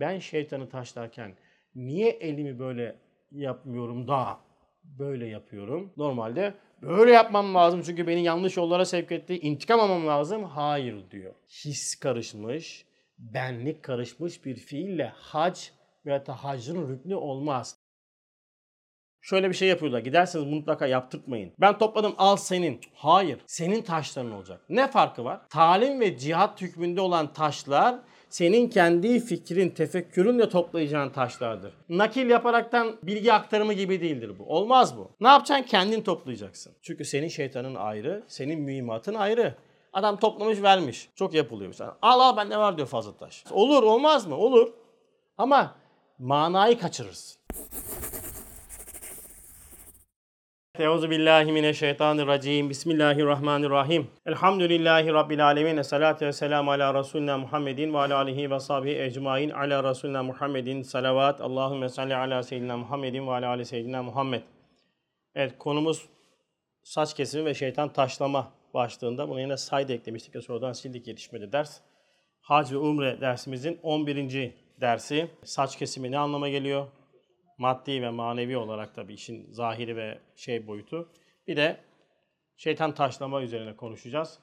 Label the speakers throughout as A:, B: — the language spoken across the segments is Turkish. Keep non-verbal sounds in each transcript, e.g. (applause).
A: Ben şeytanı taşlarken niye elimi böyle yapmıyorum da böyle yapıyorum? Normalde böyle yapmam lazım çünkü beni yanlış yollara sevk etti. İntikam almam lazım. Hayır diyor. His karışmış, benlik karışmış bir fiille hac veya da hacın rüknü olmaz. Şöyle bir şey yapıyorlar. Giderseniz mutlaka yaptırtmayın. Ben topladım al senin. Hayır. Senin taşların olacak. Ne farkı var? Talim ve cihat hükmünde olan taşlar senin kendi fikrin, tefekkürünle toplayacağın taşlardır. Nakil yaparaktan bilgi aktarımı gibi değildir bu. Olmaz bu. Ne yapacaksın? Kendin toplayacaksın. Çünkü senin şeytanın ayrı, senin mühimmatın ayrı. Adam toplamış vermiş. Çok yapılıyor mesela. Al al bende var diyor fazla taş. Olur olmaz mı? Olur. Ama manayı kaçırırsın. Euzu billahi mineşşeytanirracim. Bismillahirrahmanirrahim. Elhamdülillahi rabbil alamin. Essalatu vesselamu ala Resulina Muhammedin ve ala alihi ve sahbihi ecmaîn. Ala Resulina Muhammedin salavat. Allahumme salli ala seyyidina Muhammedin ve ala ali seyyidina Muhammed. Evet konumuz saç kesimi ve şeytan taşlama başlığında. Bunu yine sayda eklemiştik ve sonradan sildik gelişmedi ders. Hac ve Umre dersimizin 11. dersi. Saç kesimi ne anlama geliyor? Maddi ve manevi olarak tabii işin zahiri ve şey boyutu. Bir de şeytan taşlama üzerine konuşacağız.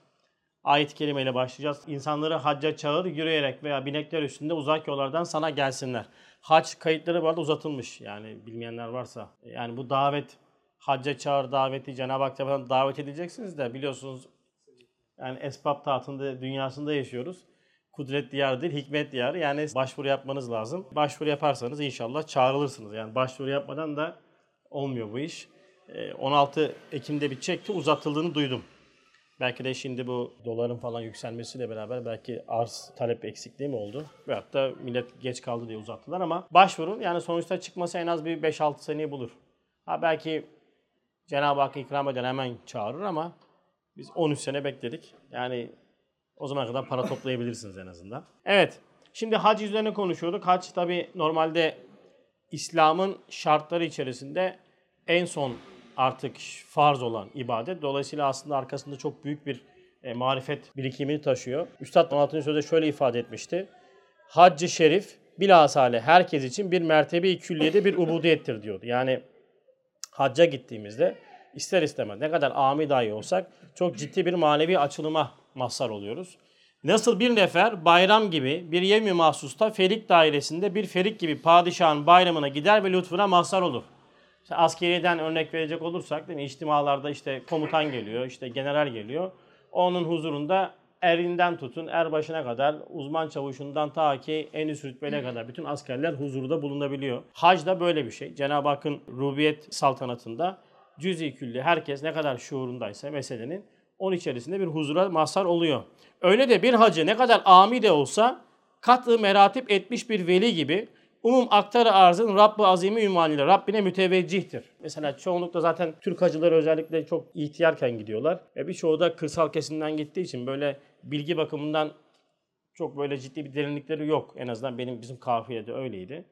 A: Ayet-i kerimeyle başlayacağız. İnsanları hacca çağır, yürüyerek veya binekler üstünde uzak yollardan sana gelsinler. Hac kayıtları bu arada uzatılmış. Yani bilmeyenler varsa. Yani bu davet, hacca çağır daveti Cenab-ı Hak tarafından davet edeceksiniz de biliyorsunuz yani esbab tahtında dünyasında yaşıyoruz kudret diyarı değil, hikmet diyarı. Yani başvuru yapmanız lazım. Başvuru yaparsanız inşallah çağrılırsınız. Yani başvuru yapmadan da olmuyor bu iş. 16 Ekim'de bitecekti, uzatıldığını duydum. Belki de şimdi bu doların falan yükselmesiyle beraber belki arz talep eksikliği mi oldu? Veyahut da millet geç kaldı diye uzattılar ama başvurun. Yani sonuçta çıkması en az bir 5-6 seneyi bulur. Ha belki Cenab-ı Hak ikram eden hemen çağırır ama biz 13 sene bekledik. Yani o zaman kadar para toplayabilirsiniz en azından. Evet. Şimdi hac üzerine konuşuyorduk. Hac tabi normalde İslam'ın şartları içerisinde en son artık farz olan ibadet. Dolayısıyla aslında arkasında çok büyük bir e, marifet birikimini taşıyor. Üstad 16. sözde şöyle ifade etmişti. Haccı şerif bilhasale herkes için bir mertebe-i külliyede bir ubudiyettir diyordu. Yani hacca gittiğimizde ister istemez ne kadar ami dahi olsak çok ciddi bir manevi açılıma mazhar oluyoruz. Nasıl bir nefer bayram gibi bir yevmi mahsusta ferik dairesinde bir ferik gibi padişahın bayramına gider ve lütfuna mazhar olur. İşte askeriyeden örnek verecek olursak değil mi? İçtimalarda işte komutan geliyor, işte general geliyor. Onun huzurunda erinden tutun er başına kadar uzman çavuşundan ta ki en üst rütbene kadar bütün askerler huzurda bulunabiliyor. Hac da böyle bir şey. Cenab-ı Hakk'ın rubiyet saltanatında cüz-i külli herkes ne kadar şuurundaysa meselenin onun içerisinde bir huzura mazhar oluyor. Öyle de bir hacı ne kadar ami de olsa katı meratip etmiş bir veli gibi umum aktarı arzın Rabb-ı Azim'i ünvanıyla Rabbine müteveccihtir. Mesela çoğunlukla zaten Türk hacıları özellikle çok ihtiyarken gidiyorlar. Ve birçoğu da kırsal kesimden gittiği için böyle bilgi bakımından çok böyle ciddi bir derinlikleri yok. En azından benim bizim kafiyede öyleydi.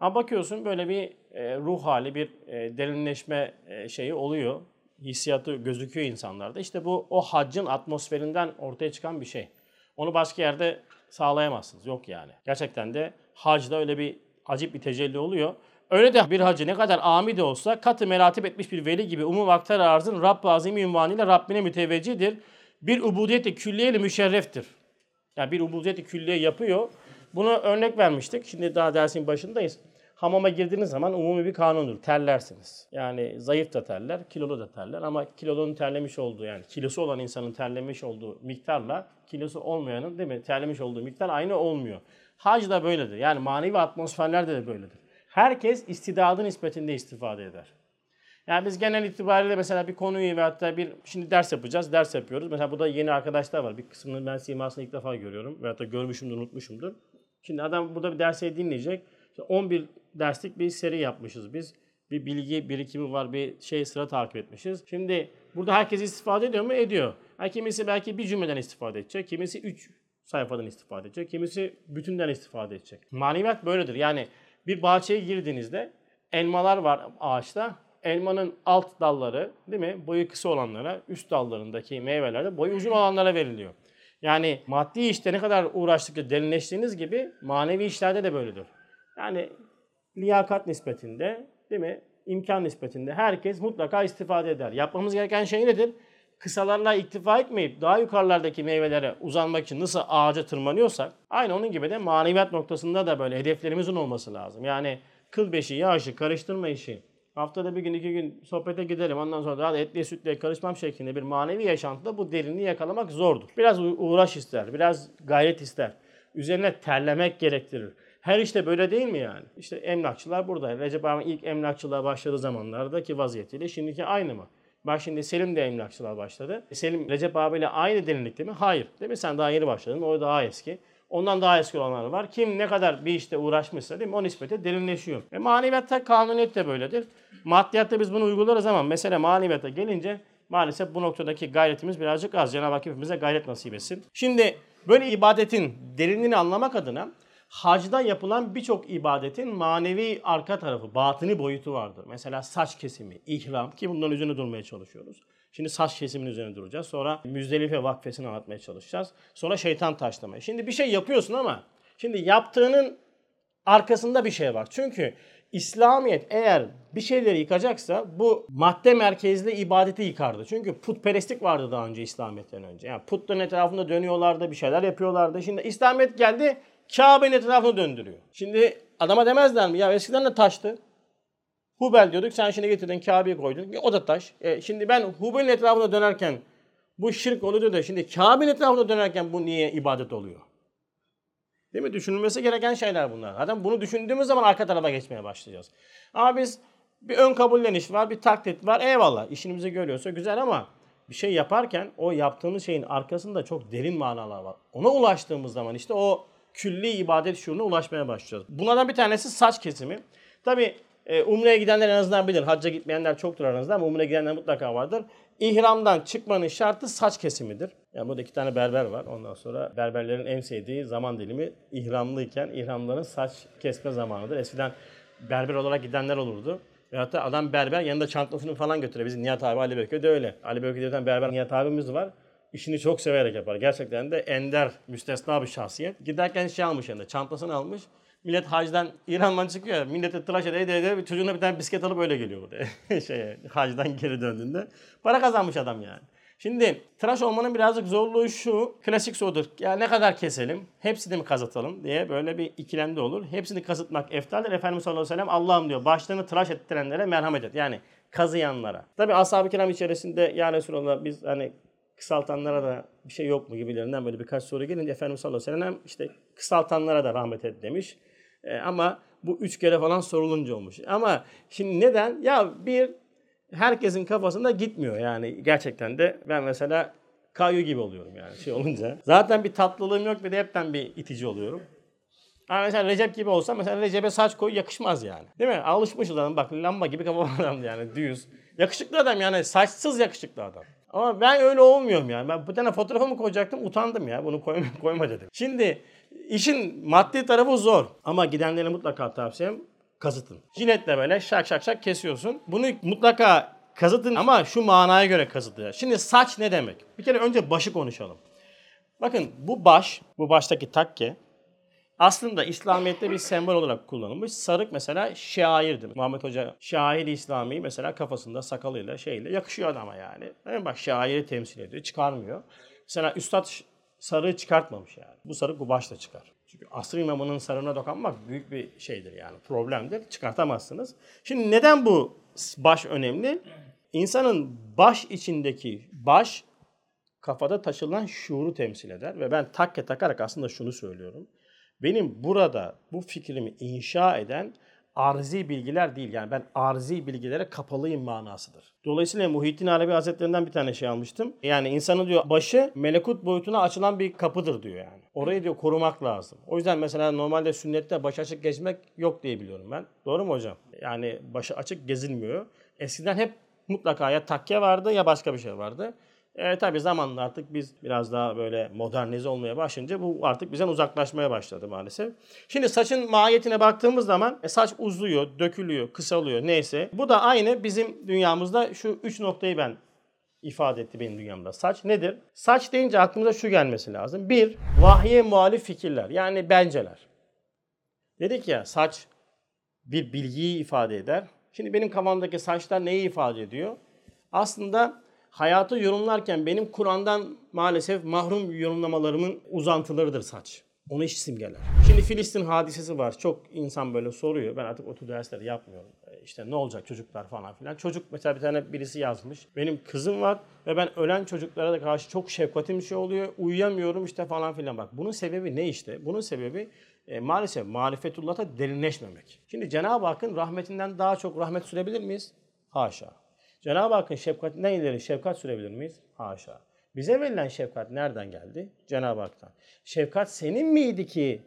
A: Ama bakıyorsun böyle bir e, ruh hali, bir e, derinleşme e, şeyi oluyor hissiyatı gözüküyor insanlarda. İşte bu o haccın atmosferinden ortaya çıkan bir şey. Onu başka yerde sağlayamazsınız. Yok yani. Gerçekten de hacda öyle bir acip bir tecelli oluyor. Öyle de bir hacı ne kadar ami de olsa katı meratip etmiş bir veli gibi umum aktar arzın Rabb-ı Azim ünvanıyla Rabbine müteveccihdir. Bir ubudiyeti külliyeyle müşerreftir. Yani bir ubudiyeti külliye yapıyor. Bunu örnek vermiştik. Şimdi daha dersin başındayız hamama girdiğiniz zaman umumi bir kanundur. Terlersiniz. Yani zayıf da terler, kilolu da terler ama kilolunun terlemiş olduğu yani kilosu olan insanın terlemiş olduğu miktarla kilosu olmayanın değil mi terlemiş olduğu miktar aynı olmuyor. Hac da böyledir. Yani manevi atmosferlerde de böyledir. Herkes istidadı nispetinde istifade eder. Yani biz genel itibariyle mesela bir konuyu ve hatta bir şimdi ders yapacağız, ders yapıyoruz. Mesela burada yeni arkadaşlar var. Bir kısmını ben simasını ilk defa görüyorum. Veyahut da görmüşümdür, unutmuşumdur. Şimdi adam burada bir dersi dinleyecek. İşte 11 derslik bir seri yapmışız biz. Bir bilgi birikimi var, bir şey sıra takip etmişiz. Şimdi burada herkes istifade ediyor mu? Ediyor. Yani kimisi belki bir cümleden istifade edecek, kimisi üç sayfadan istifade edecek, kimisi bütünden istifade edecek. Maneviyat böyledir. Yani bir bahçeye girdiğinizde elmalar var ağaçta. Elmanın alt dalları değil mi? Boyu kısa olanlara, üst dallarındaki meyvelerde boyu uzun olanlara veriliyor. Yani maddi işte ne kadar uğraştıkça derinleştiğiniz gibi manevi işlerde de böyledir. Yani liyakat nispetinde değil mi? İmkan nispetinde herkes mutlaka istifade eder. Yapmamız gereken şey nedir? Kısalarla iktifa etmeyip daha yukarılardaki meyvelere uzanmak için nasıl ağaca tırmanıyorsak aynı onun gibi de maneviyat noktasında da böyle hedeflerimizin olması lazım. Yani kıl beşi, yağışı, karıştırma işi, haftada bir gün iki gün sohbete giderim ondan sonra daha da etliye sütlüye karışmam şeklinde bir manevi yaşantıda bu derinliği yakalamak zordur. Biraz uğraş ister, biraz gayret ister. Üzerine terlemek gerektirir. Her işte böyle değil mi yani? İşte emlakçılar burada. Recep abi ilk emlakçılığa başladığı zamanlardaki vaziyetiyle şimdiki aynı mı? Bak şimdi Selim de emlakçılığa başladı. E Selim Recep abiyle aynı derinlikte mi? Hayır. Değil mi? Sen daha yeni başladın. O daha eski. Ondan daha eski olanlar var. Kim ne kadar bir işte uğraşmışsa değil mi? O nispete derinleşiyor. E maneviyatta kanuniyet de böyledir. Maddiyatta biz bunu uygularız ama mesela maneviyata gelince maalesef bu noktadaki gayretimiz birazcık az. Cenab-ı Hak hepimize gayret nasip etsin. Şimdi böyle ibadetin derinliğini anlamak adına hacda yapılan birçok ibadetin manevi arka tarafı, batını boyutu vardır. Mesela saç kesimi, ihram ki bundan üzerine durmaya çalışıyoruz. Şimdi saç kesiminin üzerine duracağız. Sonra Müzdelife vakfesini anlatmaya çalışacağız. Sonra şeytan taşlamayı. Şimdi bir şey yapıyorsun ama şimdi yaptığının arkasında bir şey var. Çünkü İslamiyet eğer bir şeyleri yıkacaksa bu madde merkezli ibadeti yıkardı. Çünkü putperestlik vardı daha önce İslamiyet'ten önce. Yani putların etrafında dönüyorlardı, bir şeyler yapıyorlardı. Şimdi İslamiyet geldi, Kabe'nin etrafını döndürüyor. Şimdi adama demezler mi? Ya eskiden de taştı. Hubel diyorduk. Sen şimdi getirdin Kabe'yi koydun. O da taş. E, şimdi ben Hubel'in etrafında dönerken bu şirk oluyor da şimdi Kabe'nin etrafında dönerken bu niye ibadet oluyor? Değil mi? Düşünülmesi gereken şeyler bunlar. Zaten bunu düşündüğümüz zaman arka tarafa geçmeye başlayacağız. Ama biz bir ön kabulleniş var, bir taklit var. Eyvallah işimizi görüyorsa güzel ama bir şey yaparken o yaptığımız şeyin arkasında çok derin manalar var. Ona ulaştığımız zaman işte o külli ibadet şuuruna ulaşmaya başlayacağız. Bunlardan bir tanesi saç kesimi. Tabi e, Umre'ye gidenler en azından bilir. Hacca gitmeyenler çoktur aranızda ama Umre'ye gidenler mutlaka vardır. İhramdan çıkmanın şartı saç kesimidir. Yani burada iki tane berber var. Ondan sonra berberlerin en sevdiği zaman dilimi ihramlıyken ihramların saç kesme zamanıdır. Eskiden berber olarak gidenler olurdu. Ve hatta adam berber yanında çantasını falan götürüyor. Bizim Nihat abi Ali Bekir de öyle. Ali Bekir'den berber Nihat abimiz var işini çok severek yapar. Gerçekten de ender, müstesna bir şahsiyet. Giderken şey almış yanında, çantasını almış. Millet hacdan, İran'dan çıkıyor. Millete tıraş ede ede ede çocuğuna bir tane bisiklet alıp öyle geliyor burada. (laughs) şeye, hacdan geri döndüğünde. Para kazanmış adam yani. Şimdi tıraş olmanın birazcık zorluğu şu. Klasik sorudur. Ya ne kadar keselim? Hepsini mi kazıtalım diye böyle bir ikilemde olur. Hepsini kazıtmak eftaldir. Efendimiz sallallahu aleyhi ve sellem Allah'ım diyor başlarını tıraş ettirenlere merhamet et. Yani kazıyanlara. Tabi ashab-ı kiram içerisinde ya Resulallah biz hani kısaltanlara da bir şey yok mu gibilerinden böyle birkaç soru gelince Efendimiz sallallahu aleyhi ve sellem işte kısaltanlara da rahmet et demiş. E, ama bu üç kere falan sorulunca olmuş. Ama şimdi neden? Ya bir herkesin kafasında gitmiyor yani gerçekten de ben mesela kayu gibi oluyorum yani şey olunca. Zaten bir tatlılığım yok bir de hepten bir itici oluyorum. Ama mesela Recep gibi olsa mesela Recep'e saç koy yakışmaz yani. Değil mi? Alışmış adam bak lamba gibi kafa (laughs) adam yani düz. Yakışıklı adam yani saçsız yakışıklı adam. Ama ben öyle olmuyorum yani. Ben bu tane fotoğrafımı koyacaktım utandım ya. Bunu koyma, (laughs) koyma dedim. Şimdi işin maddi tarafı zor. Ama gidenlere mutlaka tavsiyem kazıtın. Jiletle böyle şak şak şak kesiyorsun. Bunu mutlaka kazıtın ama şu manaya göre kazıtın. Şimdi saç ne demek? Bir kere önce başı konuşalım. Bakın bu baş, bu baştaki takke aslında İslamiyet'te bir sembol olarak kullanılmış. Sarık mesela şairdir. Muhammed Hoca şair İslami mesela kafasında sakalıyla şeyle yakışıyor adama yani. yani bak şairi temsil ediyor. Çıkarmıyor. Mesela Üstad sarığı çıkartmamış yani. Bu sarık bu başta çıkar. Çünkü asr imamının sarığına dokunmak büyük bir şeydir yani. Problemdir. Çıkartamazsınız. Şimdi neden bu baş önemli? İnsanın baş içindeki baş kafada taşılan şuuru temsil eder. Ve ben takke takarak aslında şunu söylüyorum. Benim burada bu fikrimi inşa eden arzi bilgiler değil. Yani ben arzi bilgilere kapalıyım manasıdır. Dolayısıyla Muhittin Arabi Hazretlerinden bir tane şey almıştım. Yani insanın diyor başı melekut boyutuna açılan bir kapıdır diyor yani. Orayı diyor korumak lazım. O yüzden mesela normalde sünnette baş açık gezmek yok diye biliyorum ben. Doğru mu hocam? Yani başı açık gezilmiyor. Eskiden hep mutlaka ya takke vardı ya başka bir şey vardı. E, tabii zamanla artık biz biraz daha böyle modernize olmaya başlayınca bu artık bizden uzaklaşmaya başladı maalesef. Şimdi saçın mahiyetine baktığımız zaman e, saç uzuyor, dökülüyor, kısalıyor neyse. Bu da aynı bizim dünyamızda şu üç noktayı ben ifade etti benim dünyamda. Saç nedir? Saç deyince aklımıza şu gelmesi lazım. Bir, vahye muhalif fikirler yani benceler. Dedik ya saç bir bilgiyi ifade eder. Şimdi benim kafamdaki saçlar neyi ifade ediyor? Aslında hayatı yorumlarken benim Kur'an'dan maalesef mahrum yorumlamalarımın uzantılarıdır saç. Onu hiç simgeler. Şimdi Filistin hadisesi var. Çok insan böyle soruyor. Ben artık o tür dersleri yapmıyorum. E, İşte ne olacak çocuklar falan filan. Çocuk mesela bir tane birisi yazmış. Benim kızım var ve ben ölen çocuklara da karşı çok şefkatim şey oluyor. Uyuyamıyorum işte falan filan. Bak bunun sebebi ne işte? Bunun sebebi e, maalesef marifetullah'ta derinleşmemek. Şimdi Cenab-ı Hakk'ın rahmetinden daha çok rahmet sürebilir miyiz? Haşa. Cenab-ı Hakk'ın şefkatinden ileri şefkat sürebilir miyiz? Haşa. Bize verilen şefkat nereden geldi? Cenab-ı Hak'tan. Şefkat senin miydi ki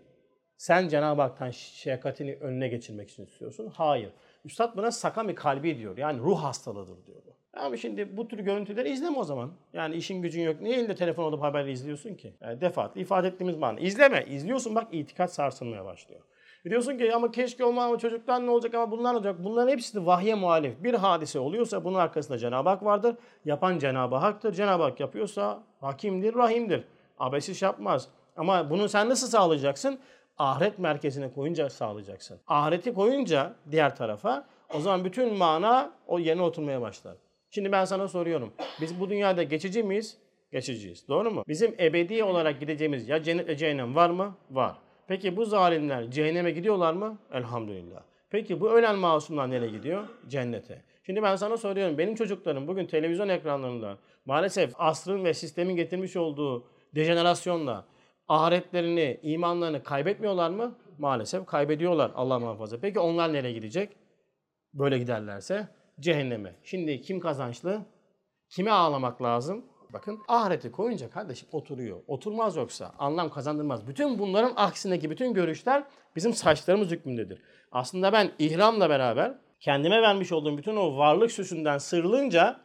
A: sen Cenab-ı Hak'tan şefkatini önüne geçirmek için istiyorsun? Hayır. Üstad buna sakami kalbi diyor. Yani ruh hastalığıdır diyor. Ama şimdi bu tür görüntüleri izleme o zaman. Yani işin gücün yok. Niye elinde telefon alıp haberleri izliyorsun ki? Yani defaatli ifade ettiğimiz mana. İzleme. İzliyorsun bak itikat sarsılmaya başlıyor. Diyorsun ki ama keşke olma ama çocuktan ne olacak ama bunlar ne olacak? Bunların hepsi de vahye muhalif. Bir hadise oluyorsa bunun arkasında Cenab-ı Hak vardır. Yapan Cenab-ı Hak'tır. Cenab-ı Hak yapıyorsa hakimdir, rahimdir. Abesiz yapmaz. Ama bunu sen nasıl sağlayacaksın? Ahiret merkezine koyunca sağlayacaksın. Ahireti koyunca diğer tarafa o zaman bütün mana o yerine oturmaya başlar. Şimdi ben sana soruyorum. Biz bu dünyada geçici miyiz? Geçiciyiz. Doğru mu? Bizim ebedi olarak gideceğimiz ya cennet ya cehennem var mı? Var. Peki bu zalimler cehenneme gidiyorlar mı? Elhamdülillah. Peki bu ölen masumlar nereye gidiyor? Cennete. Şimdi ben sana soruyorum. Benim çocuklarım bugün televizyon ekranlarında maalesef asrın ve sistemin getirmiş olduğu dejenerasyonla ahiretlerini, imanlarını kaybetmiyorlar mı? Maalesef kaybediyorlar Allah muhafaza. Peki onlar nereye gidecek? Böyle giderlerse cehenneme. Şimdi kim kazançlı? Kime ağlamak lazım? Bakın ahireti koyunca kardeşim oturuyor. Oturmaz yoksa anlam kazandırmaz. Bütün bunların aksindeki bütün görüşler bizim saçlarımız hükmündedir. Aslında ben ihramla beraber kendime vermiş olduğum bütün o varlık süsünden sıyrılınca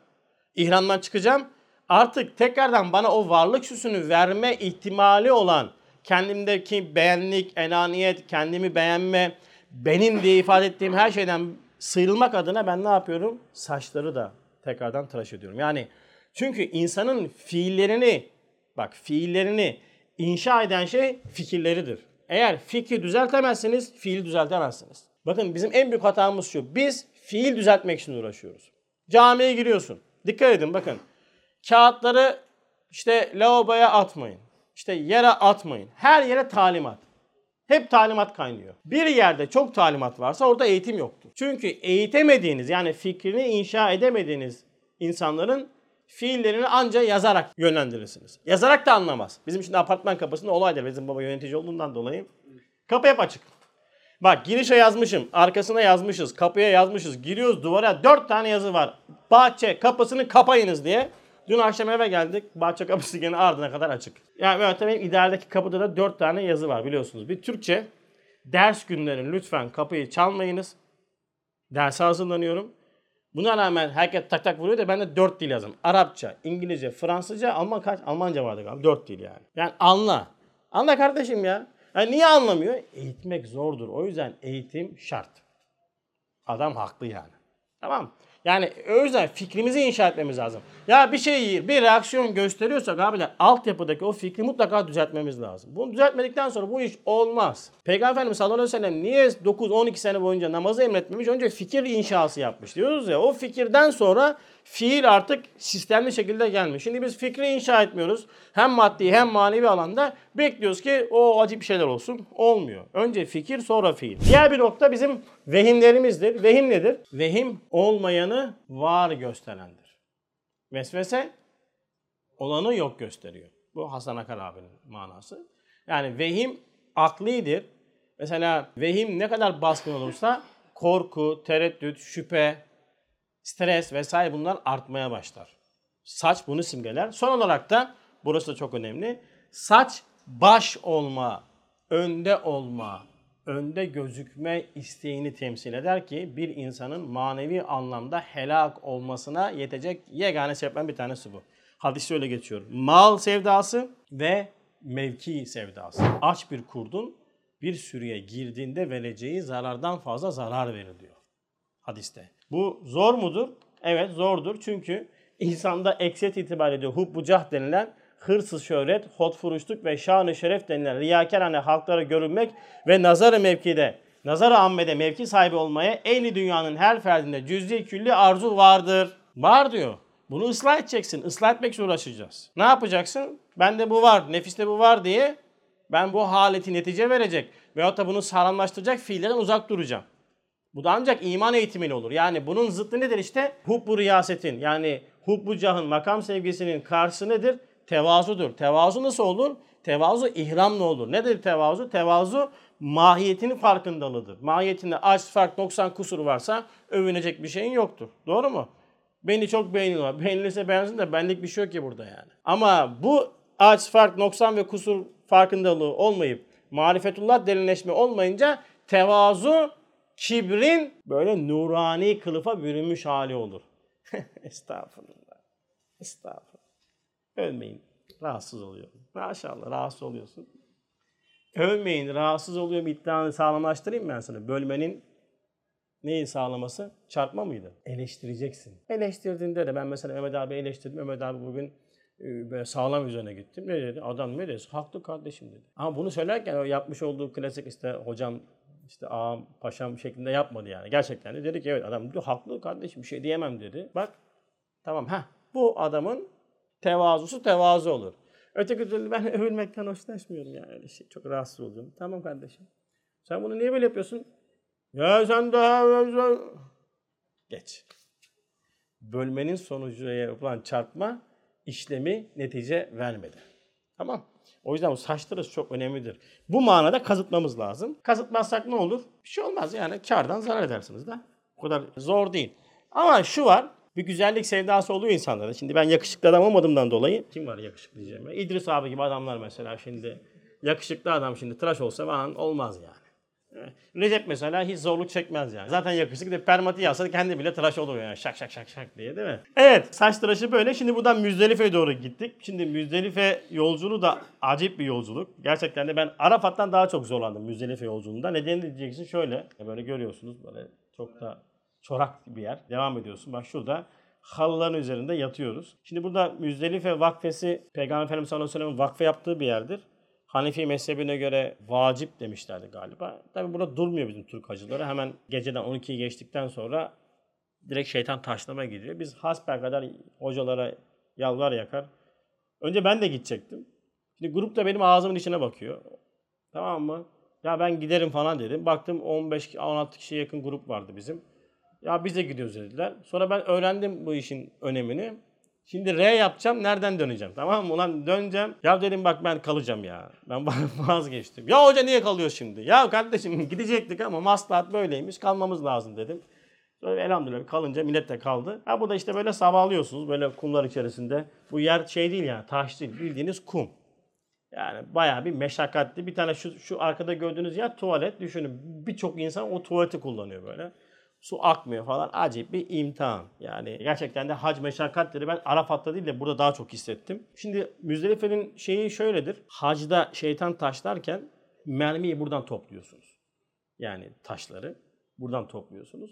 A: ihramdan çıkacağım. Artık tekrardan bana o varlık süsünü verme ihtimali olan kendimdeki beğenlik, enaniyet, kendimi beğenme, benim diye ifade ettiğim her şeyden sıyrılmak adına ben ne yapıyorum? Saçları da tekrardan tıraş ediyorum. Yani çünkü insanın fiillerini, bak fiillerini inşa eden şey fikirleridir. Eğer fikri düzeltemezseniz fiil düzeltemezsiniz. Bakın bizim en büyük hatamız şu. Biz fiil düzeltmek için uğraşıyoruz. Camiye giriyorsun. Dikkat edin bakın. Kağıtları işte lavaboya atmayın. İşte yere atmayın. Her yere talimat. Hep talimat kaynıyor. Bir yerde çok talimat varsa orada eğitim yoktur. Çünkü eğitemediğiniz yani fikrini inşa edemediğiniz insanların fiillerini ancak yazarak yönlendirirsiniz. Yazarak da anlamaz. Bizim şimdi apartman kapısında olaydır. Bizim baba yönetici olduğundan dolayı. Kapı hep açık. Bak girişe yazmışım, arkasına yazmışız, kapıya yazmışız. Giriyoruz duvara dört tane yazı var. Bahçe kapısını kapayınız diye. Dün akşam eve geldik. Bahçe kapısı gene ardına kadar açık. Yani evet benim ilerideki kapıda da dört tane yazı var biliyorsunuz. Bir Türkçe. Ders günleri lütfen kapıyı çalmayınız. Derse hazırlanıyorum. Buna rağmen herkes tak tak vuruyor da ben de dört dil yazdım. Arapça, İngilizce, Fransızca, Alman kaç? Almanca vardı galiba. Dört dil yani. Yani anla. Anla kardeşim ya. Yani niye anlamıyor? Eğitmek zordur. O yüzden eğitim şart. Adam haklı yani. Tamam Yani o yüzden fikrimizi inşa etmemiz lazım. Ya bir şey bir reaksiyon gösteriyorsak abiler altyapıdaki o fikri mutlaka düzeltmemiz lazım. Bunu düzeltmedikten sonra bu iş olmaz. Peygamber Efendimiz sallallahu aleyhi ve niye 9-12 sene boyunca namazı emretmemiş? Önce fikir inşası yapmış diyoruz ya. O fikirden sonra fiil artık sistemli şekilde gelmiş. Şimdi biz fikri inşa etmiyoruz. Hem maddi hem manevi alanda bekliyoruz ki o acı bir şeyler olsun. Olmuyor. Önce fikir sonra fiil. Diğer bir nokta bizim vehimlerimizdir. Vehim nedir? Vehim olmayanı var gösterendir. Vesvese olanı yok gösteriyor. Bu Hasan Akar abinin manası. Yani vehim aklidir. Mesela vehim ne kadar baskın olursa korku, tereddüt, şüphe, stres vesaire bunlar artmaya başlar. Saç bunu simgeler. Son olarak da burası da çok önemli. Saç baş olma, önde olma, önde gözükme isteğini temsil eder ki bir insanın manevi anlamda helak olmasına yetecek yegane sebepten bir tanesi bu. Hadis öyle geçiyor. Mal sevdası ve mevki sevdası. Aç bir kurdun bir sürüye girdiğinde vereceği zarardan fazla zarar verir diyor hadiste. Bu zor mudur? Evet zordur çünkü insanda ekset itibariyle hubbu cah denilen hırsız şöhret, hotfuruşluk ve şanı şeref denilen riyakarane halklara görünmek ve nazarı mevkide, nazarı ammede mevki sahibi olmaya ehli dünyanın her ferdinde cüz'i külli arzu vardır. Var diyor. Bunu ıslah edeceksin. Islah etmek uğraşacağız. Ne yapacaksın? Bende bu var, nefiste bu var diye ben bu haleti netice verecek veyahut da bunu sağlamlaştıracak fiillerden uzak duracağım. Bu da ancak iman eğitimiyle olur. Yani bunun zıttı nedir işte? Hubbu riyasetin yani hubbu cahın makam sevgisinin karşısı nedir? Tevazudur. Tevazu nasıl olur? Tevazu ihramla olur. Nedir tevazu? Tevazu mahiyetinin farkındalığıdır. Mahiyetinde aç, fark, 90 kusur varsa övünecek bir şeyin yoktur. Doğru mu? Beni çok beğeniyorlar. Beğenilirse beğensin de benlik bir şey yok ki burada yani. Ama bu aç, fark, noksan ve kusur farkındalığı olmayıp marifetullah derinleşme olmayınca tevazu kibrin böyle nurani kılıfa bürünmüş hali olur. (laughs) Estağfurullah. Estağfurullah. Ölmeyin. Rahatsız oluyorum. Maşallah rahatsız oluyorsun. Ölmeyin. Rahatsız oluyorum iddianı sağlamlaştırayım ben sana. Bölmenin neyi sağlaması? Çarpma mıydı? Eleştireceksin. Eleştirdiğinde de ben mesela Mehmet abi eleştirdim. Mehmet abi bugün e, böyle sağlam üzerine gittim. Ne dedi? Adam ne dedi? Haklı kardeşim dedi. Ama bunu söylerken o yapmış olduğu klasik işte hocam işte ağam paşam şeklinde yapmadı yani. Gerçekten de dedi ki evet adam diyor haklı kardeşim bir şey diyemem dedi. Bak tamam ha bu adamın tevazusu tevazu olur. Öteki türlü ben (laughs) övülmekten hoşlaşmıyorum yani öyle şey. Çok rahatsız oluyorum. Tamam kardeşim. Sen bunu niye böyle yapıyorsun? Ya sen daha... Geç. Bölmenin sonucu yapılan çarpma işlemi netice vermedi. Tamam. O yüzden bu saç çok önemlidir. Bu manada kazıtmamız lazım. Kazıtmazsak ne olur? Bir şey olmaz yani kardan zarar edersiniz de. O kadar zor değil. Ama şu var. Bir güzellik sevdası oluyor insanlarda. Şimdi ben yakışıklı adam olmadığımdan dolayı kim var yakışıklı diyeceğim. İdris abi gibi adamlar mesela şimdi yakışıklı adam şimdi tıraş olsa falan olmaz yani. Recep mesela hiç zorluk çekmez yani. Zaten yakışıklı de permati yapsa kendi bile tıraş olur yani. Şak şak şak şak diye değil mi? Evet saç tıraşı böyle. Şimdi buradan Müzdelife'ye doğru gittik. Şimdi Müzdelife yolculuğu da acayip bir yolculuk. Gerçekten de ben Arafat'tan daha çok zorlandım Müzdelife yolculuğunda. Nedeni diyeceksin şöyle. Böyle görüyorsunuz böyle çok da çorak bir yer. Devam ediyorsun. Bak şurada halıların üzerinde yatıyoruz. Şimdi burada Müzdelife vakfesi Peygamber Efendimiz sallallahu aleyhi ve sellem'in vakfe yaptığı bir yerdir. Hanefi mezhebine göre vacip demişlerdi galiba. Tabi burada durmuyor bizim Türk hacıları. Hemen geceden 12'yi geçtikten sonra direkt şeytan taşlama gidiyor. Biz hasper kadar hocalara yalvar yakar. Önce ben de gidecektim. Şimdi grup da benim ağzımın içine bakıyor. Tamam mı? Ya ben giderim falan dedim. Baktım 15-16 kişiye yakın grup vardı bizim. Ya biz de gidiyoruz dediler. Sonra ben öğrendim bu işin önemini. Şimdi R yapacağım nereden döneceğim tamam mı? Ulan döneceğim. Ya dedim bak ben kalacağım ya. Ben (laughs) vazgeçtim. Ya hoca niye kalıyor şimdi? Ya kardeşim (laughs) gidecektik ama maslahat böyleymiş kalmamız lazım dedim. Sonra elhamdülillah kalınca millet de kaldı. Ha bu da işte böyle sabahlıyorsunuz böyle kumlar içerisinde. Bu yer şey değil yani taş değil bildiğiniz kum. Yani bayağı bir meşakkatli. Bir tane şu, şu arkada gördüğünüz yer tuvalet. Düşünün birçok insan o tuvaleti kullanıyor böyle su akmıyor falan. Acayip bir imtihan. Yani gerçekten de hac meşakkatleri ben Arafat'ta değil de burada daha çok hissettim. Şimdi Müzdelife'nin şeyi şöyledir. Hacda şeytan taşlarken mermiyi buradan topluyorsunuz. Yani taşları buradan topluyorsunuz.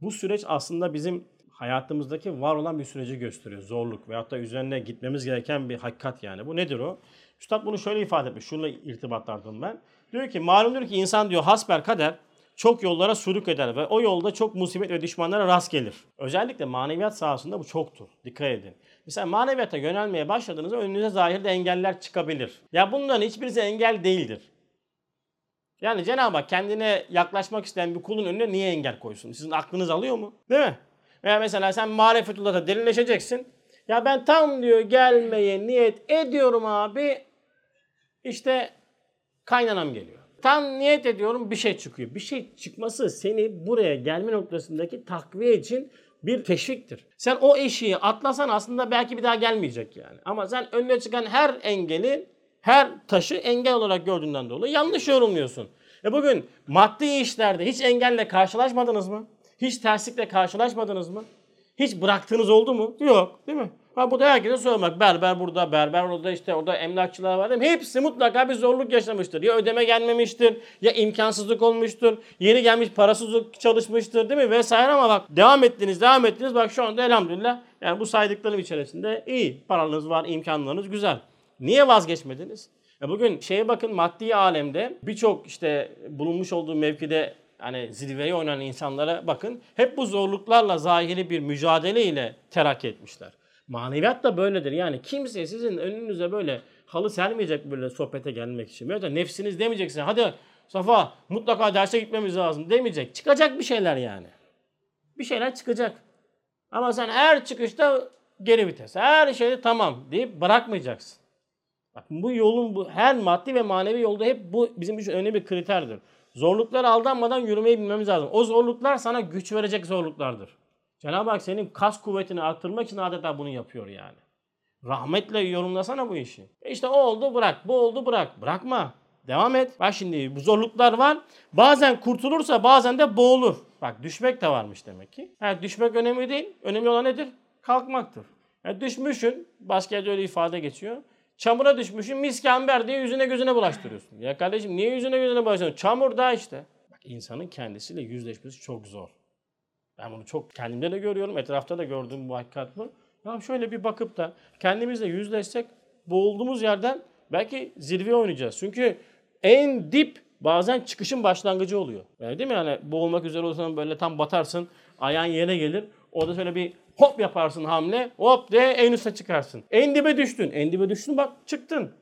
A: Bu süreç aslında bizim hayatımızdaki var olan bir süreci gösteriyor. Zorluk veyahut da üzerine gitmemiz gereken bir hakikat yani. Bu nedir o? Üstad bunu şöyle ifade etmiş. Şununla irtibatlardım ben. Diyor ki malumdur ki insan diyor hasber kader çok yollara sürük eder ve o yolda çok musibet ve düşmanlara rast gelir. Özellikle maneviyat sahasında bu çoktur. Dikkat edin. Mesela maneviyata yönelmeye başladığınızda önünüze zahirde engeller çıkabilir. Ya bunların hiçbirisi engel değildir. Yani Cenab-ı Hak kendine yaklaşmak isteyen bir kulun önüne niye engel koysun? Sizin aklınız alıyor mu? Değil mi? Veya mesela sen marifetullah'ta derinleşeceksin. Ya ben tam diyor gelmeye niyet ediyorum abi. İşte kaynanam geliyor tam niyet ediyorum bir şey çıkıyor. Bir şey çıkması seni buraya gelme noktasındaki takviye için bir teşviktir. Sen o eşiği atlasan aslında belki bir daha gelmeyecek yani. Ama sen önüne çıkan her engeli, her taşı engel olarak gördüğünden dolayı yanlış yorumluyorsun. E bugün maddi işlerde hiç engelle karşılaşmadınız mı? Hiç terslikle karşılaşmadınız mı? Hiç bıraktığınız oldu mu? Yok değil mi? Ha bu da herkese sormak. Berber burada, berber orada işte orada emlakçılar var değil mi? Hepsi mutlaka bir zorluk yaşamıştır. Ya ödeme gelmemiştir, ya imkansızlık olmuştur, yeni gelmiş parasızlık çalışmıştır değil mi? Vesaire ama bak devam ettiniz, devam ettiniz. Bak şu anda elhamdülillah yani bu saydıklarım içerisinde iyi. Paranız var, imkanlarınız güzel. Niye vazgeçmediniz? Ya bugün şeye bakın maddi alemde birçok işte bulunmuş olduğu mevkide hani zirveye oynayan insanlara bakın hep bu zorluklarla zahiri bir mücadele ile terakki etmişler. Maneviyat da böyledir. Yani kimse sizin önünüze böyle halı sermeyecek böyle sohbete gelmek için. Da nefsiniz demeyeceksin. Hadi Safa mutlaka derse gitmemiz lazım demeyecek. Çıkacak bir şeyler yani. Bir şeyler çıkacak. Ama sen her çıkışta geri vites. Her şeyde tamam deyip bırakmayacaksın. Bak bu yolun bu her maddi ve manevi yolda hep bu bizim için önemli bir kriterdir. Zorluklara aldanmadan yürümeyi bilmemiz lazım. O zorluklar sana güç verecek zorluklardır. Cenab-ı Hak senin kas kuvvetini arttırmak için adeta bunu yapıyor yani. Rahmetle yorumlasana bu işi. E işte o oldu bırak, bu oldu bırak. Bırakma. Devam et. Bak şimdi bu zorluklar var. Bazen kurtulursa bazen de boğulur. Bak düşmek de varmış demek ki. Ha, düşmek önemli değil. Önemli olan nedir? Kalkmaktır. Yani düşmüşsün. Başka yerde öyle ifade geçiyor. Çamura düşmüşsün miskamber diye yüzüne gözüne bulaştırıyorsun. Ya kardeşim niye yüzüne gözüne bulaştırıyorsun? Çamur da işte. Bak insanın kendisiyle yüzleşmesi çok zor. Ben bunu çok kendimde de görüyorum. Etrafta da gördüğüm bu hakikat bu. Ya şöyle bir bakıp da kendimizle yüzleşsek boğulduğumuz yerden belki zirveye oynayacağız. Çünkü en dip bazen çıkışın başlangıcı oluyor. Yani değil mi yani boğulmak üzere olsan böyle tam batarsın ayağın yere gelir. Orada şöyle bir hop yaparsın hamle hop de en üste çıkarsın. En dibe düştün. En dibe düştün bak çıktın.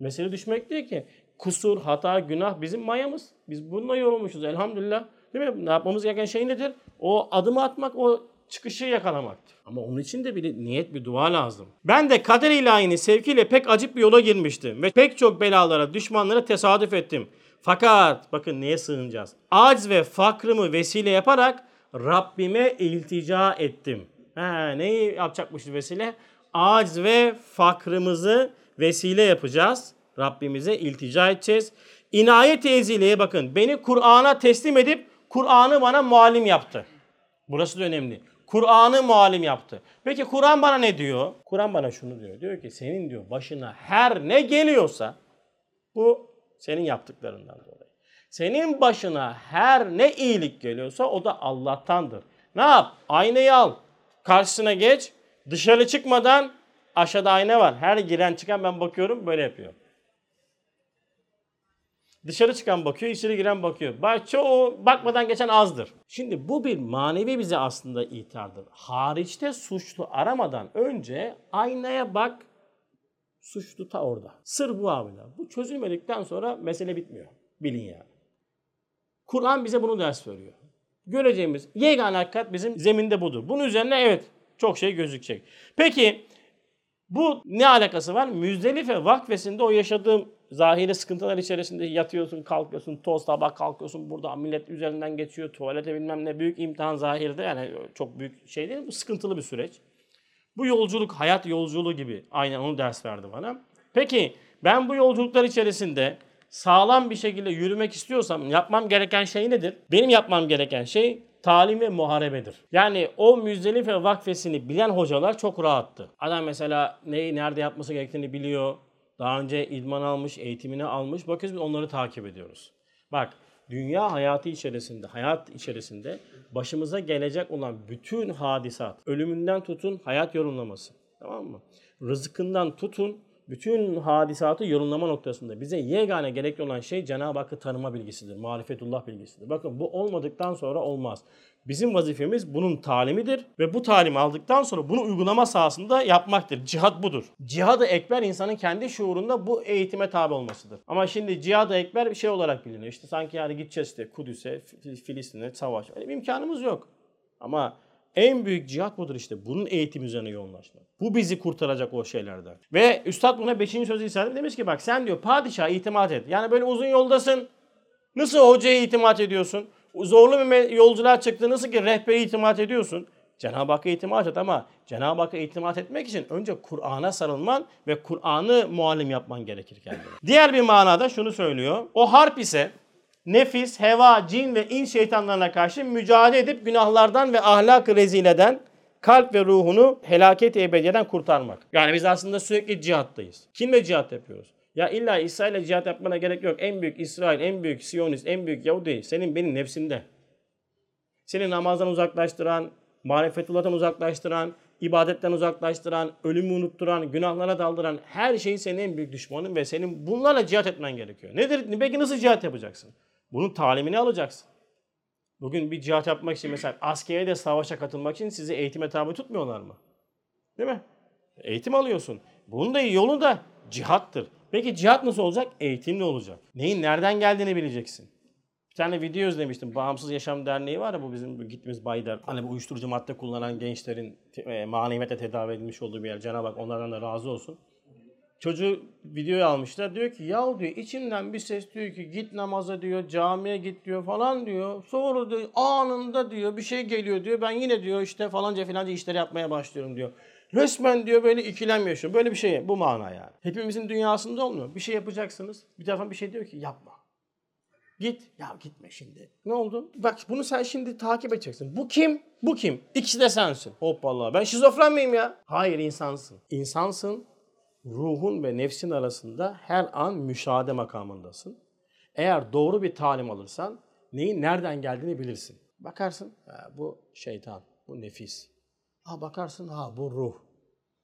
A: Mesele düşmek değil ki. Kusur, hata, günah bizim mayamız. Biz bununla yorulmuşuz elhamdülillah. Değil mi? Ne yapmamız gereken şey nedir? O adımı atmak, o çıkışı yakalamaktır. Ama onun için de bir niyet, bir dua lazım. Ben de kader ilahinin sevkiyle pek acip bir yola girmiştim. Ve pek çok belalara, düşmanlara tesadüf ettim. Fakat bakın neye sığınacağız? Aciz ve fakrımı vesile yaparak Rabbime iltica ettim. Ha, neyi yapacakmışız vesile? Aciz ve fakrımızı vesile yapacağız. Rabbimize iltica edeceğiz. İnayet ezileye bakın. Beni Kur'an'a teslim edip Kur'an'ı bana muallim yaptı. Burası da önemli. Kur'an'ı muallim yaptı. Peki Kur'an bana ne diyor? Kur'an bana şunu diyor. Diyor ki senin diyor başına her ne geliyorsa bu senin yaptıklarından dolayı. Senin başına her ne iyilik geliyorsa o da Allah'tandır. Ne yap? Aynayı al. Karşısına geç. Dışarı çıkmadan aşağıda ayna var. Her giren çıkan ben bakıyorum böyle yapıyor. Dışarı çıkan bakıyor, içeri giren bakıyor. Bak çoğu bakmadan geçen azdır. Şimdi bu bir manevi bize aslında ithardır. Hariçte suçlu aramadan önce aynaya bak, suçlu ta orada. Sır bu abiler. Bu çözülmedikten sonra mesele bitmiyor. Bilin yani. Kur'an bize bunu ders veriyor. Göreceğimiz yegane hakikat bizim zeminde budur. Bunun üzerine evet çok şey gözükecek. Peki bu ne alakası var? Müzdelife vakfesinde o yaşadığım zahiri sıkıntılar içerisinde yatıyorsun, kalkıyorsun, toz tabak kalkıyorsun. Burada millet üzerinden geçiyor, tuvalete bilmem ne büyük imtihan zahirde. Yani çok büyük şey değil, bu sıkıntılı bir süreç. Bu yolculuk hayat yolculuğu gibi. Aynen onu ders verdi bana. Peki ben bu yolculuklar içerisinde sağlam bir şekilde yürümek istiyorsam yapmam gereken şey nedir? Benim yapmam gereken şey talim ve muharebedir. Yani o Müzdelife vakfesini bilen hocalar çok rahattı. Adam mesela neyi nerede yapması gerektiğini biliyor. Daha önce idman almış, eğitimini almış. Bakıyoruz biz onları takip ediyoruz. Bak dünya hayatı içerisinde, hayat içerisinde başımıza gelecek olan bütün hadisat, ölümünden tutun hayat yorumlaması. Tamam mı? Rızkından tutun bütün hadisatı yorumlama noktasında bize yegane gerekli olan şey Cenab-ı Hakk'ı tanıma bilgisidir. Marifetullah bilgisidir. Bakın bu olmadıktan sonra olmaz. Bizim vazifemiz bunun talimidir ve bu talimi aldıktan sonra bunu uygulama sahasında yapmaktır. Cihad budur. Cihad-ı ekber insanın kendi şuurunda bu eğitime tabi olmasıdır. Ama şimdi cihad-ı ekber bir şey olarak biliniyor. İşte sanki yani gideceğiz işte Kudüs'e, Filistin'e savaş. Öyle bir imkanımız yok. Ama en büyük cihat budur işte. Bunun eğitim üzerine yoğunlaşmak. Bu bizi kurtaracak o şeylerden. Ve Üstad buna 5. sözü isabet demiş ki bak sen diyor padişaha itimat et. Yani böyle uzun yoldasın. Nasıl hocaya itimat ediyorsun? Zorlu bir yolculuğa çıktı. Nasıl ki rehbere itimat ediyorsun? Cenab-ı Hakk'a itimat et ama Cenab-ı Hakk'a itimat etmek için önce Kur'an'a sarılman ve Kur'an'ı muallim yapman gerekir kendine. Diğer bir manada şunu söylüyor. O harp ise nefis, heva, cin ve in şeytanlarına karşı mücadele edip günahlardan ve ahlak rezileden kalp ve ruhunu helaket ebediyeden kurtarmak. Yani biz aslında sürekli cihattayız. Kimle cihat yapıyoruz? Ya illa İsrail'le cihat yapmana gerek yok. En büyük İsrail, en büyük Siyonist, en büyük Yahudi senin benim nefsinde. Seni namazdan uzaklaştıran, marifetullah'tan uzaklaştıran, ibadetten uzaklaştıran, ölümü unutturan, günahlara daldıran her şey senin en büyük düşmanın ve senin bunlarla cihat etmen gerekiyor. Nedir? Peki nasıl cihat yapacaksın? Bunun talimini alacaksın. Bugün bir cihat yapmak için mesela askere de savaşa katılmak için sizi eğitime tabi tutmuyorlar mı? Değil mi? Eğitim alıyorsun. Bunun da yolu da cihattır. Peki cihat nasıl olacak? Eğitimli olacak. Neyin nereden geldiğini bileceksin. Bir tane video izlemiştim. Bağımsız Yaşam Derneği var ya bu bizim gittiğimiz Baydar. Hani bu uyuşturucu madde kullanan gençlerin e, maneviyetle tedavi edilmiş olduğu bir yer. Cenab-ı Hak onlardan da razı olsun. Çocuğu videoya almışlar. Diyor ki yahu diyor içimden bir ses diyor ki git namaza diyor, camiye git diyor falan diyor. Sonra diyor anında diyor bir şey geliyor diyor. Ben yine diyor işte falanca filanca işleri yapmaya başlıyorum diyor. Resmen diyor böyle ikilem yaşıyor. Böyle bir şey bu mana yani. Hepimizin dünyasında olmuyor. Bir şey yapacaksınız. Bir taraftan bir şey diyor ki yapma. Git. Ya gitme şimdi. Ne oldu? Bak bunu sen şimdi takip edeceksin. Bu kim? Bu kim? İkisi de sensin. Hoppala. Ben şizofren miyim ya? Hayır insansın. İnsansın. Ruhun ve nefsin arasında her an müşahede makamındasın. Eğer doğru bir talim alırsan neyin nereden geldiğini bilirsin. Bakarsın ha, bu şeytan, bu nefis. Ha bakarsın ha bu ruh.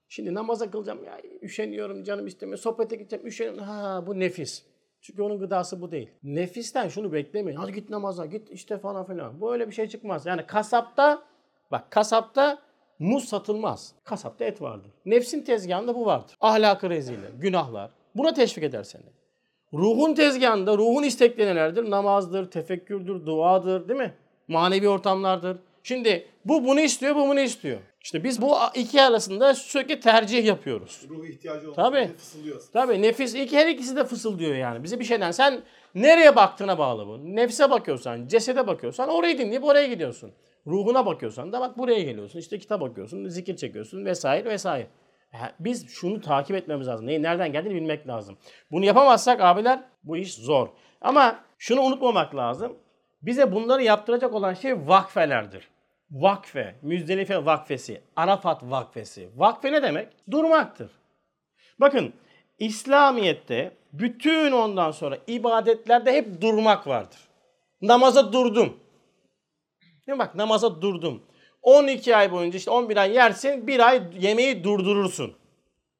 A: Şimdi namaza kılacağım ya üşeniyorum canım istemiyor. Sohbete gideceğim üşeniyorum. Ha bu nefis. Çünkü onun gıdası bu değil. Nefisten şunu beklemeyin. Hadi git namaza git işte falan filan. Böyle bir şey çıkmaz. Yani kasapta bak kasapta muz satılmaz. Kasapta et vardır. Nefsin tezgahında bu vardır. Ahlakı rezili, günahlar. Buna teşvik eder seni. Ruhun tezgahında ruhun istekleri nelerdir? Namazdır, tefekkürdür, duadır değil mi? Manevi ortamlardır. Şimdi bu bunu istiyor, bu bunu istiyor. İşte biz bu iki arasında sürekli tercih yapıyoruz.
B: Ruh ihtiyacı olan
A: Tabii.
B: fısıldıyor.
A: Tabii nefis iki her ikisi de fısıldıyor yani. Bize bir şeyden sen nereye baktığına bağlı bu. Nefse bakıyorsan, cesede bakıyorsan orayı dinleyip oraya gidiyorsun. Ruhuna bakıyorsan da bak buraya geliyorsun. İşte kitap bakıyorsun, zikir çekiyorsun vesaire vesaire. Biz şunu takip etmemiz lazım. Neyin nereden geldiğini bilmek lazım. Bunu yapamazsak abiler bu iş zor. Ama şunu unutmamak lazım. Bize bunları yaptıracak olan şey vakfelerdir. Vakfe, Müzdelife vakfesi, Arafat vakfesi. Vakfe ne demek? Durmaktır. Bakın İslamiyet'te bütün ondan sonra ibadetlerde hep durmak vardır. Namaza durdum. Değil mi? Bak namaza durdum. 12 ay boyunca işte 11 ay yersin, bir ay yemeği durdurursun.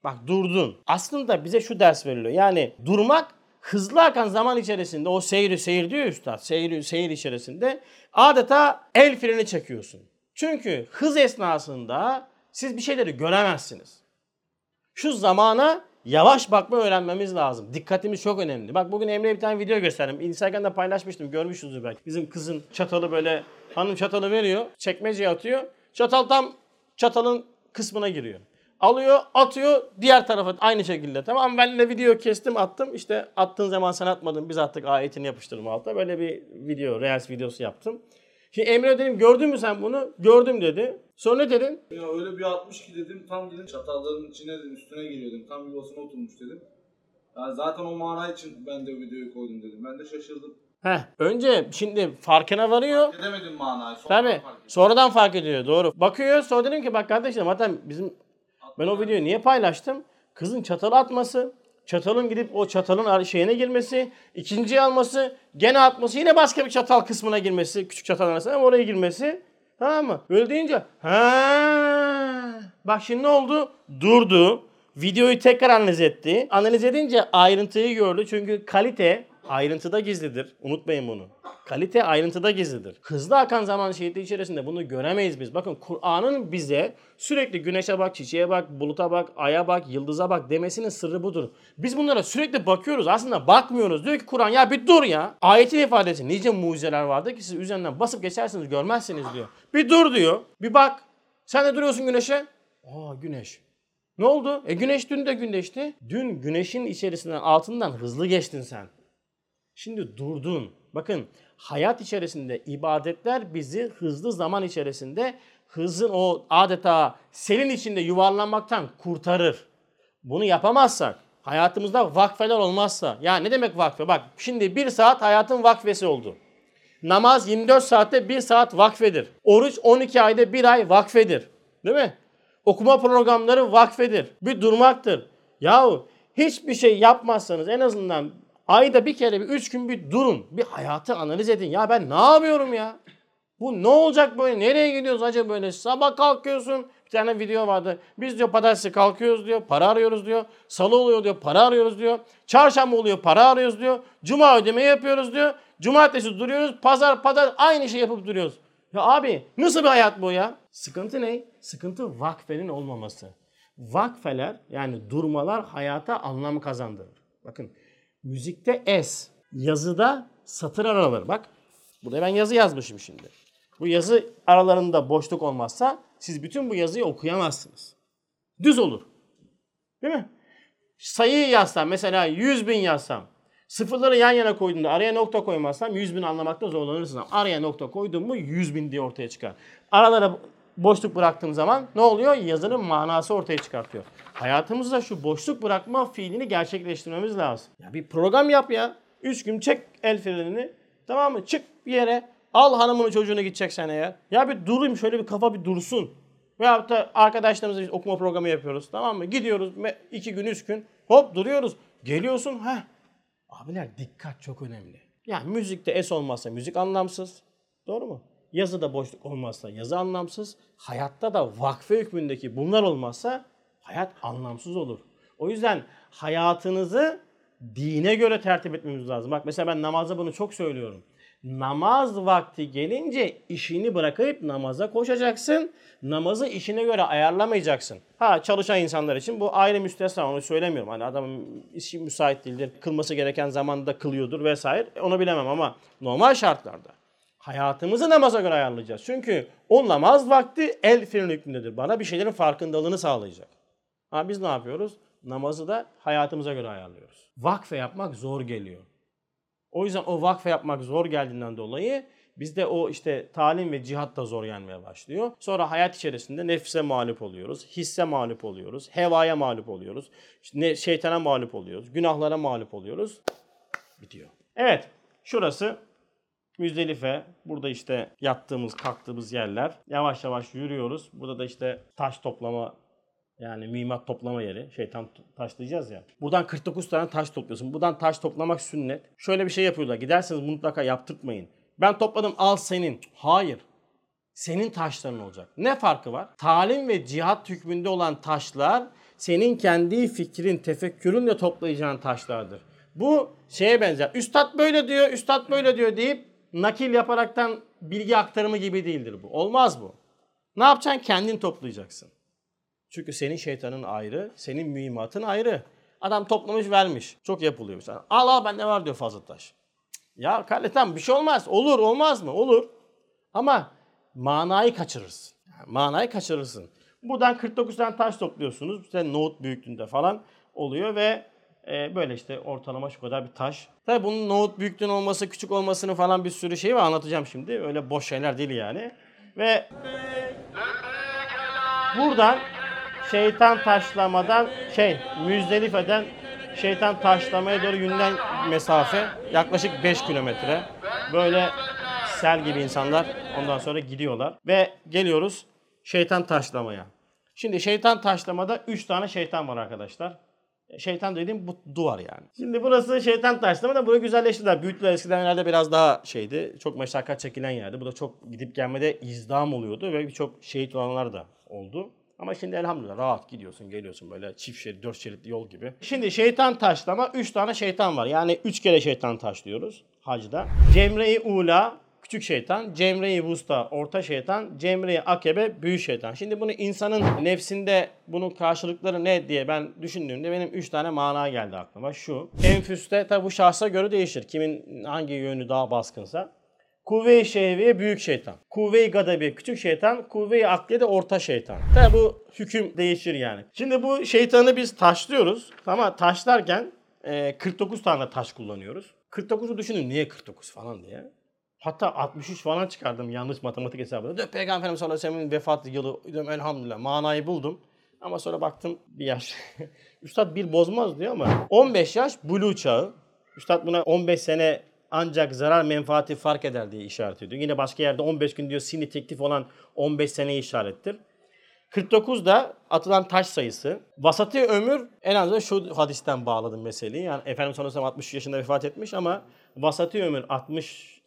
A: Bak durdun. Aslında bize şu ders veriliyor. Yani durmak hızlı akan zaman içerisinde o seyri seyir diyor üstad. Seyir, seyir içerisinde adeta el freni çekiyorsun. Çünkü hız esnasında siz bir şeyleri göremezsiniz. Şu zamana yavaş bakma öğrenmemiz lazım. Dikkatimiz çok önemli. Bak bugün Emre'ye bir tane video gösterdim. Instagram'da paylaşmıştım. Görmüşsünüzdür belki. Bizim kızın çatalı böyle hanım çatalı veriyor. Çekmeceye atıyor. Çatal tam çatalın kısmına giriyor. Alıyor, atıyor diğer tarafa aynı şekilde. Tamam ben de video kestim, attım. İşte attığın zaman sen atmadın. Biz attık ayetini yapıştırdım altta. Böyle bir video, Reels videosu yaptım. Şimdi Emre dedim gördün mü sen bunu? Gördüm dedi. Sonra ne dedin?
C: Ya öyle bir atmış ki dedim tam dedim çatalların içine dedim üstüne geliyor dedim. Tam yuvasına oturmuş dedim. Yani zaten o mana için ben de videoyu koydum dedim. Ben de şaşırdım.
A: Heh, önce şimdi farkına varıyor.
C: Edemedim manayı. Sonradan
A: Tabii.
C: fark.
A: Sonradan fark ediyor. Doğru. Bakıyor sonra dedim ki bak kardeşim zaten bizim ben o videoyu niye paylaştım? Kızın çatalı atması, çatalın gidip o çatalın şeyine girmesi, ikinciyi alması, gene atması, yine başka bir çatal kısmına girmesi, küçük çatal arasına ama oraya girmesi. Tamam mı? Öyle deyince ha bak şimdi ne oldu? Durdu. Videoyu tekrar analiz etti. Analiz edince ayrıntıyı gördü. Çünkü kalite ayrıntıda gizlidir. Unutmayın bunu. Kalite ayrıntıda gizlidir. Hızlı akan zaman şehitliği içerisinde bunu göremeyiz biz. Bakın Kur'an'ın bize sürekli güneşe bak, çiçeğe bak, buluta bak, aya bak, yıldıza bak demesinin sırrı budur. Biz bunlara sürekli bakıyoruz. Aslında bakmıyoruz. Diyor ki Kur'an ya bir dur ya. Ayetin ifadesi nice mucizeler vardır ki siz üzerinden basıp geçersiniz görmezsiniz diyor. Bir dur diyor. Bir bak. Sen de duruyorsun güneşe. Aa güneş. Ne oldu? E güneş dün de güneşti. Dün güneşin içerisinden altından hızlı geçtin sen. Şimdi durdun. Bakın hayat içerisinde ibadetler bizi hızlı zaman içerisinde hızın o adeta selin içinde yuvarlanmaktan kurtarır. Bunu yapamazsak, hayatımızda vakfeler olmazsa, ya ne demek vakfe? Bak şimdi bir saat hayatın vakfesi oldu. Namaz 24 saatte bir saat vakfedir. Oruç 12 ayda bir ay vakfedir. Değil mi? Okuma programları vakfedir. Bir durmaktır. Yahu hiçbir şey yapmazsanız en azından ayda bir kere bir üç gün bir durun. Bir hayatı analiz edin. Ya ben ne yapıyorum ya? Bu ne olacak böyle? Nereye gidiyoruz acaba böyle? Sabah kalkıyorsun. Bir tane video vardı. Biz diyor pazartesi kalkıyoruz diyor. Para arıyoruz diyor. Salı oluyor diyor. Para arıyoruz diyor. Çarşamba oluyor. Para arıyoruz diyor. Cuma ödeme yapıyoruz diyor. Cumartesi duruyoruz. Pazar pazar aynı şey yapıp duruyoruz. Ya abi nasıl bir hayat bu ya? Sıkıntı ne? Sıkıntı vakfenin olmaması. Vakfeler yani durmalar hayata anlam kazandırır. Bakın müzikte es, yazıda satır araları. Bak burada ben yazı yazmışım şimdi. Bu yazı aralarında boşluk olmazsa siz bütün bu yazıyı okuyamazsınız. Düz olur. Değil mi? Sayıyı yazsam mesela 100 bin yazsam sıfırları yan yana koyduğumda araya nokta koymazsam 100 bin anlamakta zorlanırsın. Araya nokta koydum mu 100 bin diye ortaya çıkar. Aralara boşluk bıraktığım zaman ne oluyor? Yazının manası ortaya çıkartıyor. Hayatımızda şu boşluk bırakma fiilini gerçekleştirmemiz lazım. Ya bir program yap ya. 3 gün çek el frenini. Tamam mı? Çık bir yere. Al hanımını çocuğunu gideceksen eğer. Ya bir durayım şöyle bir kafa bir dursun. Veyahut da arkadaşlarımızla biz okuma programı yapıyoruz. Tamam mı? Gidiyoruz iki gün üç gün. Hop duruyoruz. Geliyorsun. ha. Abiler dikkat çok önemli. Yani müzikte es olmazsa müzik anlamsız. Doğru mu? Yazıda boşluk olmazsa yazı anlamsız. Hayatta da vakfe hükmündeki bunlar olmazsa hayat anlamsız olur. O yüzden hayatınızı dine göre tertip etmemiz lazım. Bak mesela ben namazda bunu çok söylüyorum. Namaz vakti gelince işini bırakıp namaza koşacaksın. Namazı işine göre ayarlamayacaksın. Ha çalışan insanlar için bu ayrı müstesna onu söylemiyorum. Hani adamın işi müsait değildir. Kılması gereken zamanda kılıyordur vesaire. Onu bilemem ama normal şartlarda hayatımızı namaza göre ayarlayacağız. Çünkü o namaz vakti el freni hükmündedir. Bana bir şeylerin farkındalığını sağlayacak. Ha biz ne yapıyoruz? Namazı da hayatımıza göre ayarlıyoruz. Vakfe yapmak zor geliyor. O yüzden o vakfe yapmak zor geldiğinden dolayı bizde o işte talim ve cihat da zor gelmeye başlıyor. Sonra hayat içerisinde nefse mağlup oluyoruz, hisse mağlup oluyoruz, hevaya mağlup oluyoruz, şeytana mağlup oluyoruz, günahlara mağlup oluyoruz. Bitiyor. Evet, şurası Müzdelife. Burada işte yattığımız, kalktığımız yerler. Yavaş yavaş yürüyoruz. Burada da işte taş toplama yani mühimmat toplama yeri. Şeytan taşlayacağız ya. Buradan 49 tane taş topluyorsun. Buradan taş toplamak sünnet. Şöyle bir şey yapıyorlar. Giderseniz mutlaka yaptırtmayın. Ben topladım al senin. Hayır. Senin taşların olacak. Ne farkı var? Talim ve cihat hükmünde olan taşlar senin kendi fikrin, tefekkürünle toplayacağın taşlardır. Bu şeye benzer. Üstad böyle diyor, üstad böyle diyor deyip nakil yaparaktan bilgi aktarımı gibi değildir bu. Olmaz bu. Ne yapacaksın? Kendin toplayacaksın. Çünkü senin şeytanın ayrı, senin mühimmatın ayrı. Adam toplamış vermiş. Çok yapılıyor mesela. Al al bende var diyor fazla taş. Ya kardeşim bir şey olmaz. Olur olmaz mı? Olur. Ama manayı kaçırırsın. Yani manayı kaçırırsın. Buradan 49 tane taş topluyorsunuz. İşte nohut büyüklüğünde falan oluyor ve e, böyle işte ortalama şu kadar bir taş. Tabii bunun nohut büyüklüğünün olması, küçük olmasını falan bir sürü şey var anlatacağım şimdi. Öyle boş şeyler değil yani. Ve buradan şeytan taşlamadan şey Müzdelife'den şeytan taşlamaya doğru yürünen mesafe yaklaşık 5 kilometre. Böyle sel gibi insanlar ondan sonra gidiyorlar. Ve geliyoruz şeytan taşlamaya. Şimdi şeytan taşlamada 3 tane şeytan var arkadaşlar. Şeytan dediğim bu duvar yani. Şimdi burası şeytan taşlama da burayı güzelleştirdiler. Büyütüler eskiden herhalde biraz daha şeydi. Çok meşakkat çekilen yerdi. Bu da çok gidip gelmede izdam oluyordu ve birçok şehit olanlar da oldu. Ama şimdi elhamdülillah rahat gidiyorsun geliyorsun böyle çift şerit, dört şeritli yol gibi. Şimdi şeytan taşlama üç tane şeytan var. Yani üç kere şeytan taşlıyoruz hacda. Cemre-i Ula küçük şeytan, Cemre-i Vusta orta şeytan, Cemre-i Akebe büyük şeytan. Şimdi bunu insanın nefsinde bunun karşılıkları ne diye ben düşündüğümde benim üç tane mana geldi aklıma. Şu, enfüste tabi bu şahsa göre değişir. Kimin hangi yönü daha baskınsa. Kuvve-i şehviye büyük şeytan. Kuvve-i gadabi küçük şeytan. Kuvve-i akliye de orta şeytan. Tabi bu hüküm değişir yani. Şimdi bu şeytanı biz taşlıyoruz. Ama taşlarken e, 49 tane taş kullanıyoruz. 49'u düşünün niye 49 falan diye. Hatta 63 falan çıkardım yanlış matematik hesabında. Diyor, Peygamber Efendimiz sallallahu aleyhi ve sellem'in vefat yılı. Diyorum elhamdülillah manayı buldum. Ama sonra baktım bir yaş. (laughs) Üstad bir bozmaz diyor ama 15 yaş bulu çağı. Üstad buna 15 sene ancak zarar menfaati fark eder diye işaret ediyor. Yine başka yerde 15 gün diyor sini teklif olan 15 seneyi işarettir. 49 da atılan taş sayısı. Vasati ömür en azından şu hadisten bağladım meseleyi. Yani Efendimiz sallallahu aleyhi ve sellem 60 yaşında vefat etmiş ama vasati ömür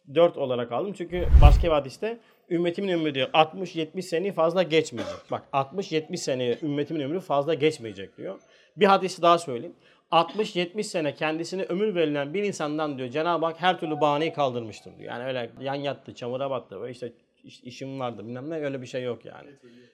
A: 64 olarak aldım. Çünkü başka bir hadiste ümmetimin ömrü diyor 60-70 seneyi fazla geçmeyecek. Bak 60-70 sene ümmetimin ömrü fazla geçmeyecek diyor. Bir hadisi daha söyleyeyim. 60-70 sene kendisine ömür verilen bir insandan diyor Cenab-ı Hak her türlü bahaneyi kaldırmıştır diyor. Yani öyle yan yattı, çamura battı ve işte iş- işim vardı bilmem ne öyle bir şey yok yani.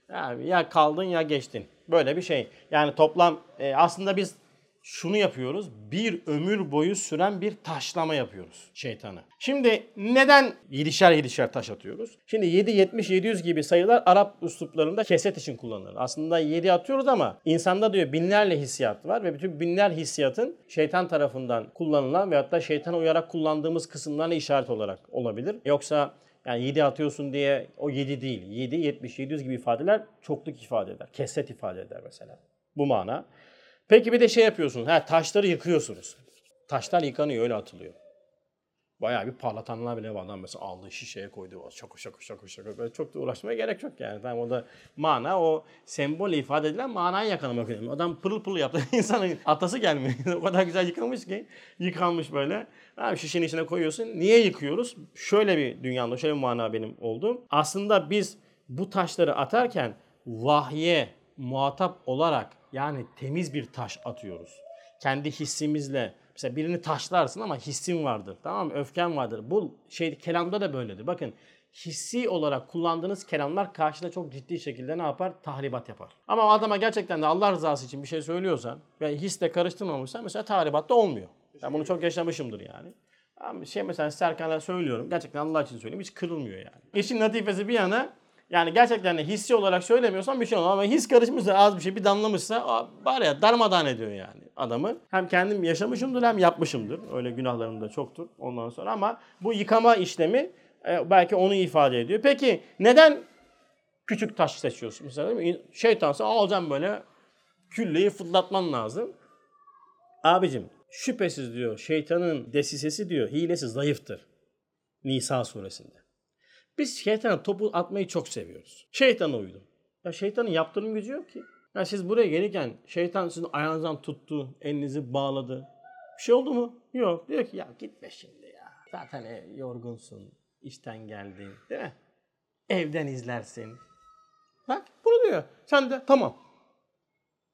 A: Yani ya kaldın ya geçtin. Böyle bir şey. Yani toplam e, aslında biz şunu yapıyoruz. Bir ömür boyu süren bir taşlama yapıyoruz şeytanı. Şimdi neden yedişer yedişer taş atıyoruz? Şimdi 7, 70, 700 gibi sayılar Arap üsluplarında keset için kullanılır. Aslında 7 atıyoruz ama insanda diyor binlerle hissiyat var ve bütün binler hissiyatın şeytan tarafından kullanılan veyahut da şeytana uyarak kullandığımız kısımlarına işaret olarak olabilir. Yoksa yani 7 atıyorsun diye o 7 değil. 7, 70, 700 gibi ifadeler çokluk ifade eder. Keset ifade eder mesela. Bu mana. Peki bir de şey yapıyorsunuz. Ha, taşları yıkıyorsunuz. Taşlar yıkanıyor öyle atılıyor. Bayağı bir parlatanlar bile var. Mesela aldığı şişeye koydu. Şakır şakır şakır şakır. Böyle çok da uğraşmaya gerek yok yani. Tamam o da mana o sembol ifade edilen manayı yakalamak önemli. Adam pırıl pırıl yaptı. (laughs) İnsanın atası gelmiyor. (laughs) o kadar güzel yıkanmış ki. Yıkanmış böyle. Abi şişenin içine koyuyorsun. Niye yıkıyoruz? Şöyle bir dünyamda şöyle bir mana benim oldu. Aslında biz bu taşları atarken vahye muhatap olarak yani temiz bir taş atıyoruz. Kendi hissimizle mesela birini taşlarsın ama hissin vardır. Tamam mı? Öfken vardır. Bu şey kelamda da böyledir. Bakın hissi olarak kullandığınız kelamlar karşıda çok ciddi şekilde ne yapar? Tahribat yapar. Ama adama gerçekten de Allah rızası için bir şey söylüyorsan ve hisle karıştırmamışsan mesela tahribat da olmuyor. Ben bunu çok yaşamışımdır yani. Ama şey mesela Serkan'a söylüyorum. Gerçekten Allah için söylüyorum. Hiç kırılmıyor yani. İşin latifesi bir yana yani gerçekten de hissi olarak söylemiyorsan bir şey olmaz ama his karışmışsa az bir şey bir damlamışsa var ya darmadağın ediyor yani adamı. Hem kendim yaşamışımdır hem yapmışımdır. Öyle günahlarım da çoktur ondan sonra ama bu yıkama işlemi e, belki onu ifade ediyor. Peki neden küçük taş seçiyorsun? Mesela değil mi? şeytansa alacağım böyle külleyi fırlatman lazım. Abicim şüphesiz diyor şeytanın desisesi diyor hilesi zayıftır. Nisa suresinde. Biz şeytana topu atmayı çok seviyoruz. Şeytana uydum. Ya şeytanın yaptırım gücü yok ki. Ya siz buraya gelirken şeytan sizin ayağınızdan tuttu, elinizi bağladı. Bir şey oldu mu? Yok. Diyor ki ya gitme şimdi ya. Zaten e, yorgunsun, işten geldin değil mi? Evden izlersin. Bak bunu diyor. Sen de tamam.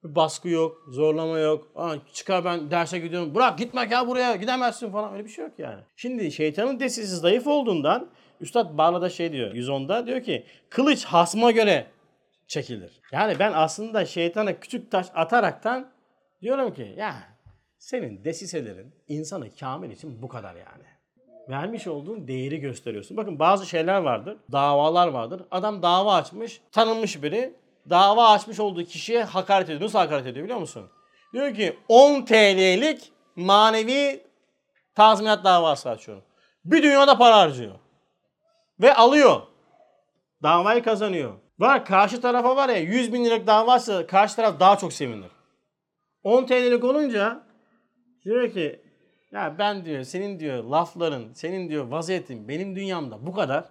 A: Baskı yok, zorlama yok. Aa, çıkar ben derse gidiyorum. Bırak gitme ya buraya gidemezsin falan. Öyle bir şey yok yani. Şimdi şeytanın desisi zayıf olduğundan Üstad Bağla'da şey diyor 110'da diyor ki kılıç hasma göre çekilir. Yani ben aslında şeytana küçük taş ataraktan diyorum ki ya senin desiselerin insanı kamil için bu kadar yani. Vermiş olduğun değeri gösteriyorsun. Bakın bazı şeyler vardır. Davalar vardır. Adam dava açmış. Tanınmış biri. Dava açmış olduğu kişiye hakaret ediyor. Nasıl hakaret ediyor biliyor musun? Diyor ki 10 TL'lik manevi tazminat davası açıyorum. Bir dünyada para harcıyor. Ve alıyor. Davayı kazanıyor. Var karşı tarafa var ya 100 bin liralık davası karşı taraf daha çok sevinir. 10 TL'lik olunca diyor ki ya ben diyor senin diyor lafların, senin diyor vaziyetin benim dünyamda bu kadar.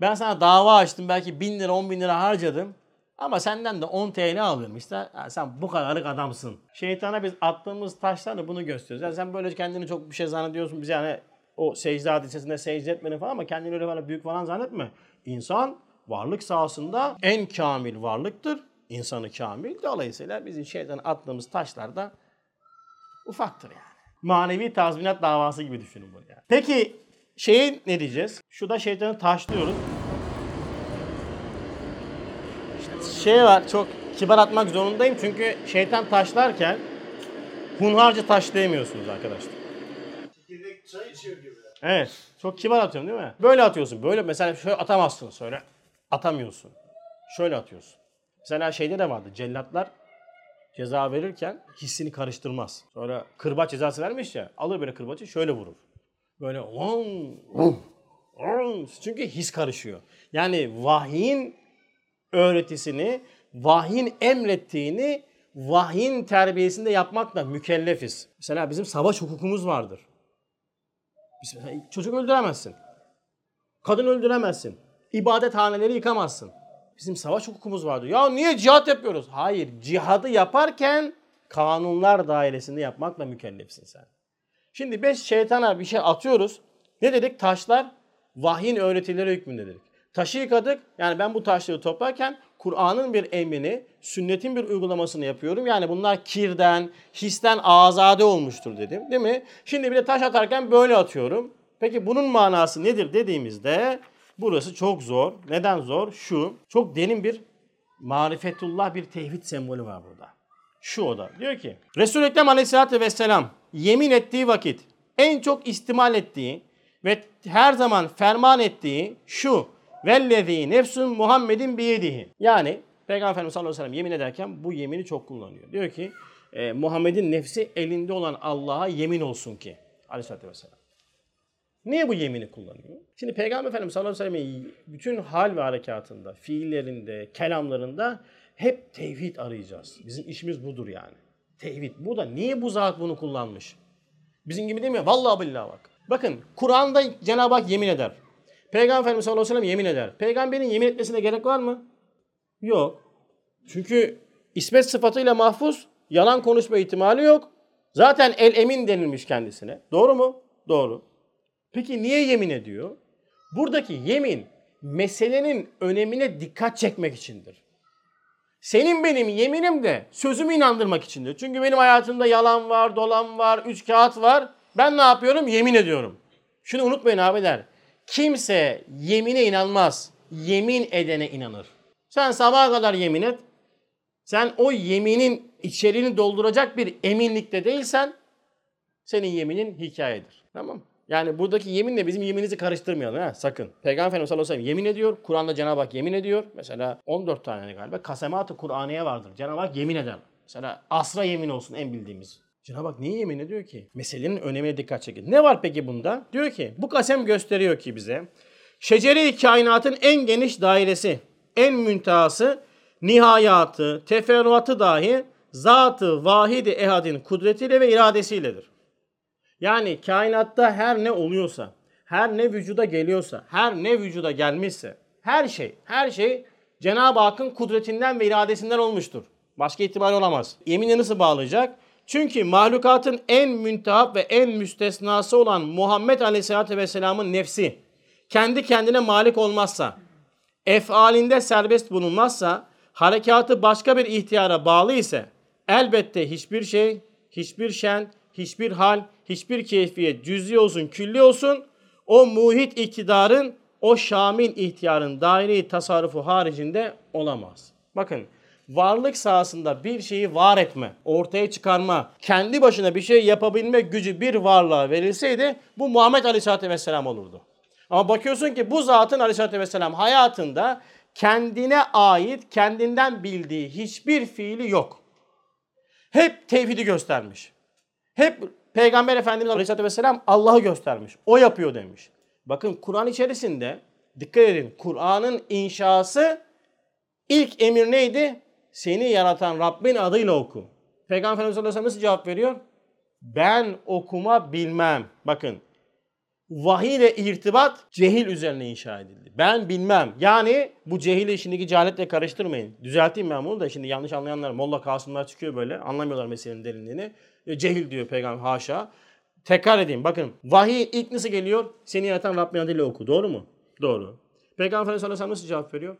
A: Ben sana dava açtım belki 1000 lira 10 bin lira harcadım. Ama senden de 10 TL alıyorum işte. Ha, sen bu kadarlık adamsın. Şeytana biz attığımız taşlarla bunu gösteriyoruz. Yani sen böyle kendini çok bir şey zannediyorsun. Biz yani o secde hadisesinde secde etmeni falan ama kendini öyle böyle büyük falan zannetme. İnsan varlık sahasında en kamil varlıktır. İnsanı kamil. Dolayısıyla bizim şeytana attığımız taşlar da ufaktır yani. Manevi tazminat davası gibi düşünün bunu yani. Peki şeyi ne diyeceğiz? Şu da şeytanı taşlıyoruz. Şey var çok kibar atmak zorundayım çünkü şeytan taşlarken hunharca taşlayamıyorsunuz arkadaşlar.
B: Çay içiyor gibi.
A: Evet. Çok kibar atıyorsun değil mi? Böyle atıyorsun. Böyle mesela şöyle atamazsın söyle. Atamıyorsun. Şöyle atıyorsun. Mesela şeyde de vardı. Cellatlar ceza verirken hissini karıştırmaz. Sonra kırbaç cezası vermiş ya. Alır böyle kırbacı şöyle vurur. Böyle on, on. Çünkü his karışıyor. Yani vahyin öğretisini, vahyin emrettiğini vahyin terbiyesinde yapmakla mükellefiz. Mesela bizim savaş hukukumuz vardır. Çocuk öldüremezsin. Kadın öldüremezsin. İbadethaneleri yıkamazsın. Bizim savaş hukukumuz vardı. Ya niye cihat yapıyoruz? Hayır, cihadı yaparken kanunlar dairesinde yapmakla mükellefsin sen. Şimdi beş şeytana bir şey atıyoruz. Ne dedik? Taşlar vahyin öğretileri hükmünde dedik. Taşı yıkadık. Yani ben bu taşları toplarken Kur'an'ın bir emrini, sünnetin bir uygulamasını yapıyorum. Yani bunlar kirden, histen azade olmuştur dedim. Değil mi? Şimdi bir de taş atarken böyle atıyorum. Peki bunun manası nedir dediğimizde burası çok zor. Neden zor? Şu. Çok derin bir marifetullah bir tevhid sembolü var burada. Şu o da. Diyor ki Resul-i Ekrem Aleyhisselatü Vesselam yemin ettiği vakit en çok istimal ettiği ve her zaman ferman ettiği şu vellezî nefsun Muhammedin biyedihi. Yani Peygamber Efendimiz sallallahu aleyhi ve sellem yemin ederken bu yemini çok kullanıyor. Diyor ki e, Muhammed'in nefsi elinde olan Allah'a yemin olsun ki aleyhissalatü vesselam. Niye bu yemini kullanıyor? Şimdi Peygamber Efendimiz sallallahu aleyhi ve sellem'in bütün hal ve harekatında, fiillerinde, kelamlarında hep tevhid arayacağız. Bizim işimiz budur yani. Tevhid. Bu da niye bu zat bunu kullanmış? Bizim gibi değil mi? Vallahi billahi bak. Bakın Kur'an'da Cenab-ı Hak yemin eder. Peygamber Efendimiz sallallahu aleyhi ve sellem yemin eder. Peygamberin yemin etmesine gerek var mı? Yok. Çünkü ismet sıfatıyla mahfuz, yalan konuşma ihtimali yok. Zaten el emin denilmiş kendisine. Doğru mu? Doğru. Peki niye yemin ediyor? Buradaki yemin meselenin önemine dikkat çekmek içindir. Senin benim yeminim de sözümü inandırmak içindir. Çünkü benim hayatımda yalan var, dolan var, üç kağıt var. Ben ne yapıyorum? Yemin ediyorum. Şunu unutmayın abiler. Kimse yemine inanmaz. Yemin edene inanır. Sen sabaha kadar yemin et. Sen o yeminin içeriğini dolduracak bir eminlikte değilsen senin yeminin hikayedir. Tamam? Yani buradaki yeminle bizim yemininizi karıştırmayalım ha sakın. Peygamber Efendimiz sallallahu aleyhi ve sellem yemin ediyor. Kur'an'da Cenab-ı Hak yemin ediyor. Mesela 14 tane galiba kasemat-ı Kur'aniye vardır. Cenab-ı Hak yemin eder. Mesela asra yemin olsun en bildiğimiz. Cenab-ı Hak niye yemin ediyor ki? Meselenin önemine dikkat çekin. Ne var peki bunda? Diyor ki bu kasem gösteriyor ki bize şecere-i kainatın en geniş dairesi, en müntehası, nihayatı, teferruatı dahi zatı vahidi ehadin kudretiyle ve iradesiyledir. Yani kainatta her ne oluyorsa, her ne vücuda geliyorsa, her ne vücuda gelmişse, her şey, her şey Cenab-ı Hakk'ın kudretinden ve iradesinden olmuştur. Başka ihtimal olamaz. Yeminle nasıl bağlayacak? Çünkü mahlukatın en müntehap ve en müstesnası olan Muhammed Aleyhisselatü Vesselam'ın nefsi kendi kendine malik olmazsa, efalinde serbest bulunmazsa, harekatı başka bir ihtiyara bağlı ise elbette hiçbir şey, hiçbir şen, hiçbir hal, hiçbir keyfiyet cüz'i olsun, külli olsun o muhit iktidarın, o şamil ihtiyarın daire tasarrufu haricinde olamaz. Bakın varlık sahasında bir şeyi var etme, ortaya çıkarma, kendi başına bir şey yapabilme gücü bir varlığa verilseydi bu Muhammed Aleyhisselatü Vesselam olurdu. Ama bakıyorsun ki bu zatın Aleyhisselatü Vesselam hayatında kendine ait, kendinden bildiği hiçbir fiili yok. Hep tevhidi göstermiş. Hep Peygamber Efendimiz Aleyhisselatü Vesselam Allah'ı göstermiş. O yapıyor demiş. Bakın Kur'an içerisinde dikkat edin. Kur'an'ın inşası ilk emir neydi? Seni yaratan Rabbin adıyla oku. Peygamber Efendimiz Aleyhisselam nasıl cevap veriyor? Ben okuma bilmem. Bakın vahiy ile irtibat cehil üzerine inşa edildi. Ben bilmem. Yani bu cehili şimdiki cehaletle karıştırmayın. Düzelteyim ben bunu da şimdi yanlış anlayanlar, Molla Kasımlar çıkıyor böyle. Anlamıyorlar meselenin derinliğini. E, Cehil diyor peygamber haşa. Tekrar edeyim bakın. Vahiy ilk nasıl geliyor? Seni yaratan Rabbin adıyla oku. Doğru mu? Doğru. Peygamber Efendimiz sallallahu aleyhi ve sellem nasıl cevap veriyor?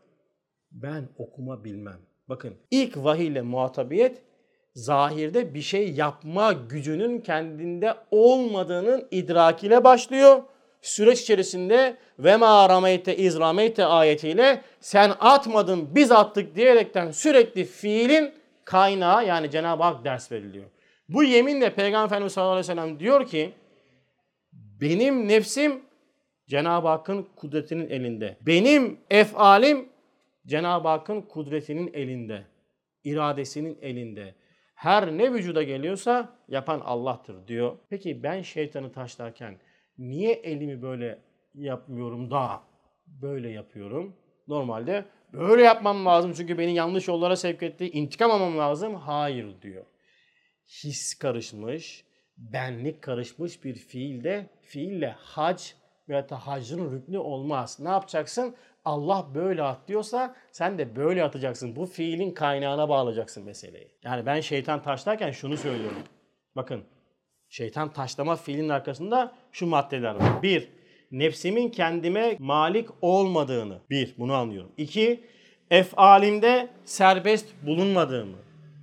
A: Ben okuma bilmem. Bakın ilk vahiy ile muhatabiyet zahirde bir şey yapma gücünün kendinde olmadığının idrakiyle başlıyor. Süreç içerisinde ve ma rameyte iz rameyte ayetiyle sen atmadın biz attık diyerekten sürekli fiilin kaynağı yani Cenab-ı Hak ders veriliyor. Bu yeminle Peygamber Efendimiz sallallahu aleyhi ve sellem diyor ki benim nefsim Cenab-ı Hakk'ın kudretinin elinde. Benim efalim Cenab-ı Hakk'ın kudretinin elinde. iradesinin elinde. Her ne vücuda geliyorsa yapan Allah'tır diyor. Peki ben şeytanı taşlarken niye elimi böyle yapmıyorum da böyle yapıyorum? Normalde böyle yapmam lazım çünkü beni yanlış yollara sevk etti. İntikam almam lazım. Hayır diyor. His karışmış, benlik karışmış bir fiilde fiille hac veya da hacın rüknü olmaz. Ne yapacaksın? Allah böyle at diyorsa sen de böyle atacaksın. Bu fiilin kaynağına bağlayacaksın meseleyi. Yani ben şeytan taşlarken şunu söylüyorum. Bakın şeytan taşlama fiilinin arkasında şu maddeler var. Bir, nefsimin kendime malik olmadığını. Bir, bunu anlıyorum. İki, efalimde serbest bulunmadığımı.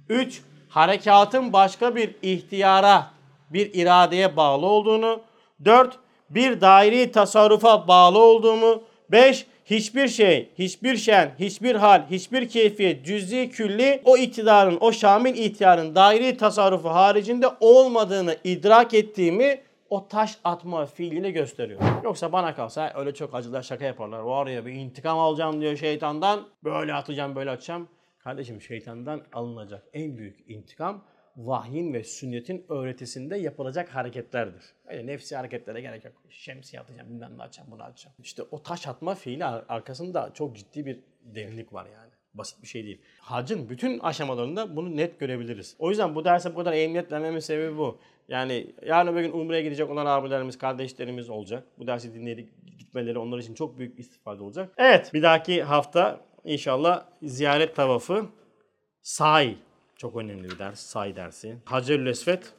A: Üç, harekatın başka bir ihtiyara, bir iradeye bağlı olduğunu. Dört, bir dairi tasarrufa bağlı olduğumu. Beş, hiçbir şey, hiçbir şen, hiçbir hal, hiçbir keyfiyet, cüz'i, külli o iktidarın, o şamil ihtiyarın dairi tasarrufu haricinde olmadığını idrak ettiğimi o taş atma fiiliyle gösteriyor. Yoksa bana kalsa öyle çok acılar şaka yaparlar. Var ya bir intikam alacağım diyor şeytandan. Böyle atacağım böyle atacağım. Kardeşim şeytandan alınacak en büyük intikam vahyin ve sünnetin öğretisinde yapılacak hareketlerdir. Öyle nefsi hareketlere gerek yok. Şemsiye atacağım, bilmem ne atacağım, bunu atacağım. İşte o taş atma fiili ar- arkasında çok ciddi bir derinlik var yani. Basit bir şey değil. Hacın bütün aşamalarında bunu net görebiliriz. O yüzden bu derse bu kadar ehemmiyet vermemin sebebi bu. Yani yarın öbür gün Umre'ye gidecek olan abilerimiz, kardeşlerimiz olacak. Bu dersi dinleyip gitmeleri onlar için çok büyük istifade olacak. Evet, bir dahaki hafta inşallah ziyaret tavafı, sahi çok önemli bir ders, sahi dersi. Hacerül Esvet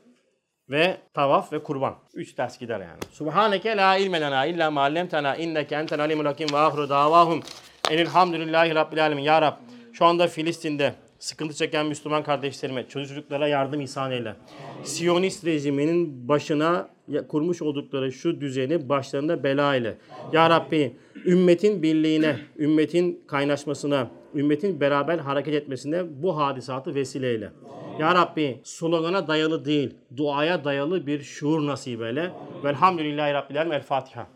A: ve tavaf ve kurban. Üç ders gider yani. Subhaneke la ilme lena illa ma allamtana inneke entel alimul hakim ve ahru davahum. Elhamdülillahi rabbil alamin. Ya Rab şu anda Filistin'de sıkıntı çeken Müslüman kardeşlerime, çocuk çocuklara yardım ihsan eyle. Siyonist rejiminin başına kurmuş oldukları şu düzeni başlarında bela ile. Ya Rabbi ümmetin birliğine, ümmetin kaynaşmasına, ümmetin beraber hareket etmesine bu hadisatı vesileyle. Ya Rabbi slogana dayalı değil, duaya dayalı bir şuur nasip eyle. Velhamdülillahi Rabbil. El Fatiha.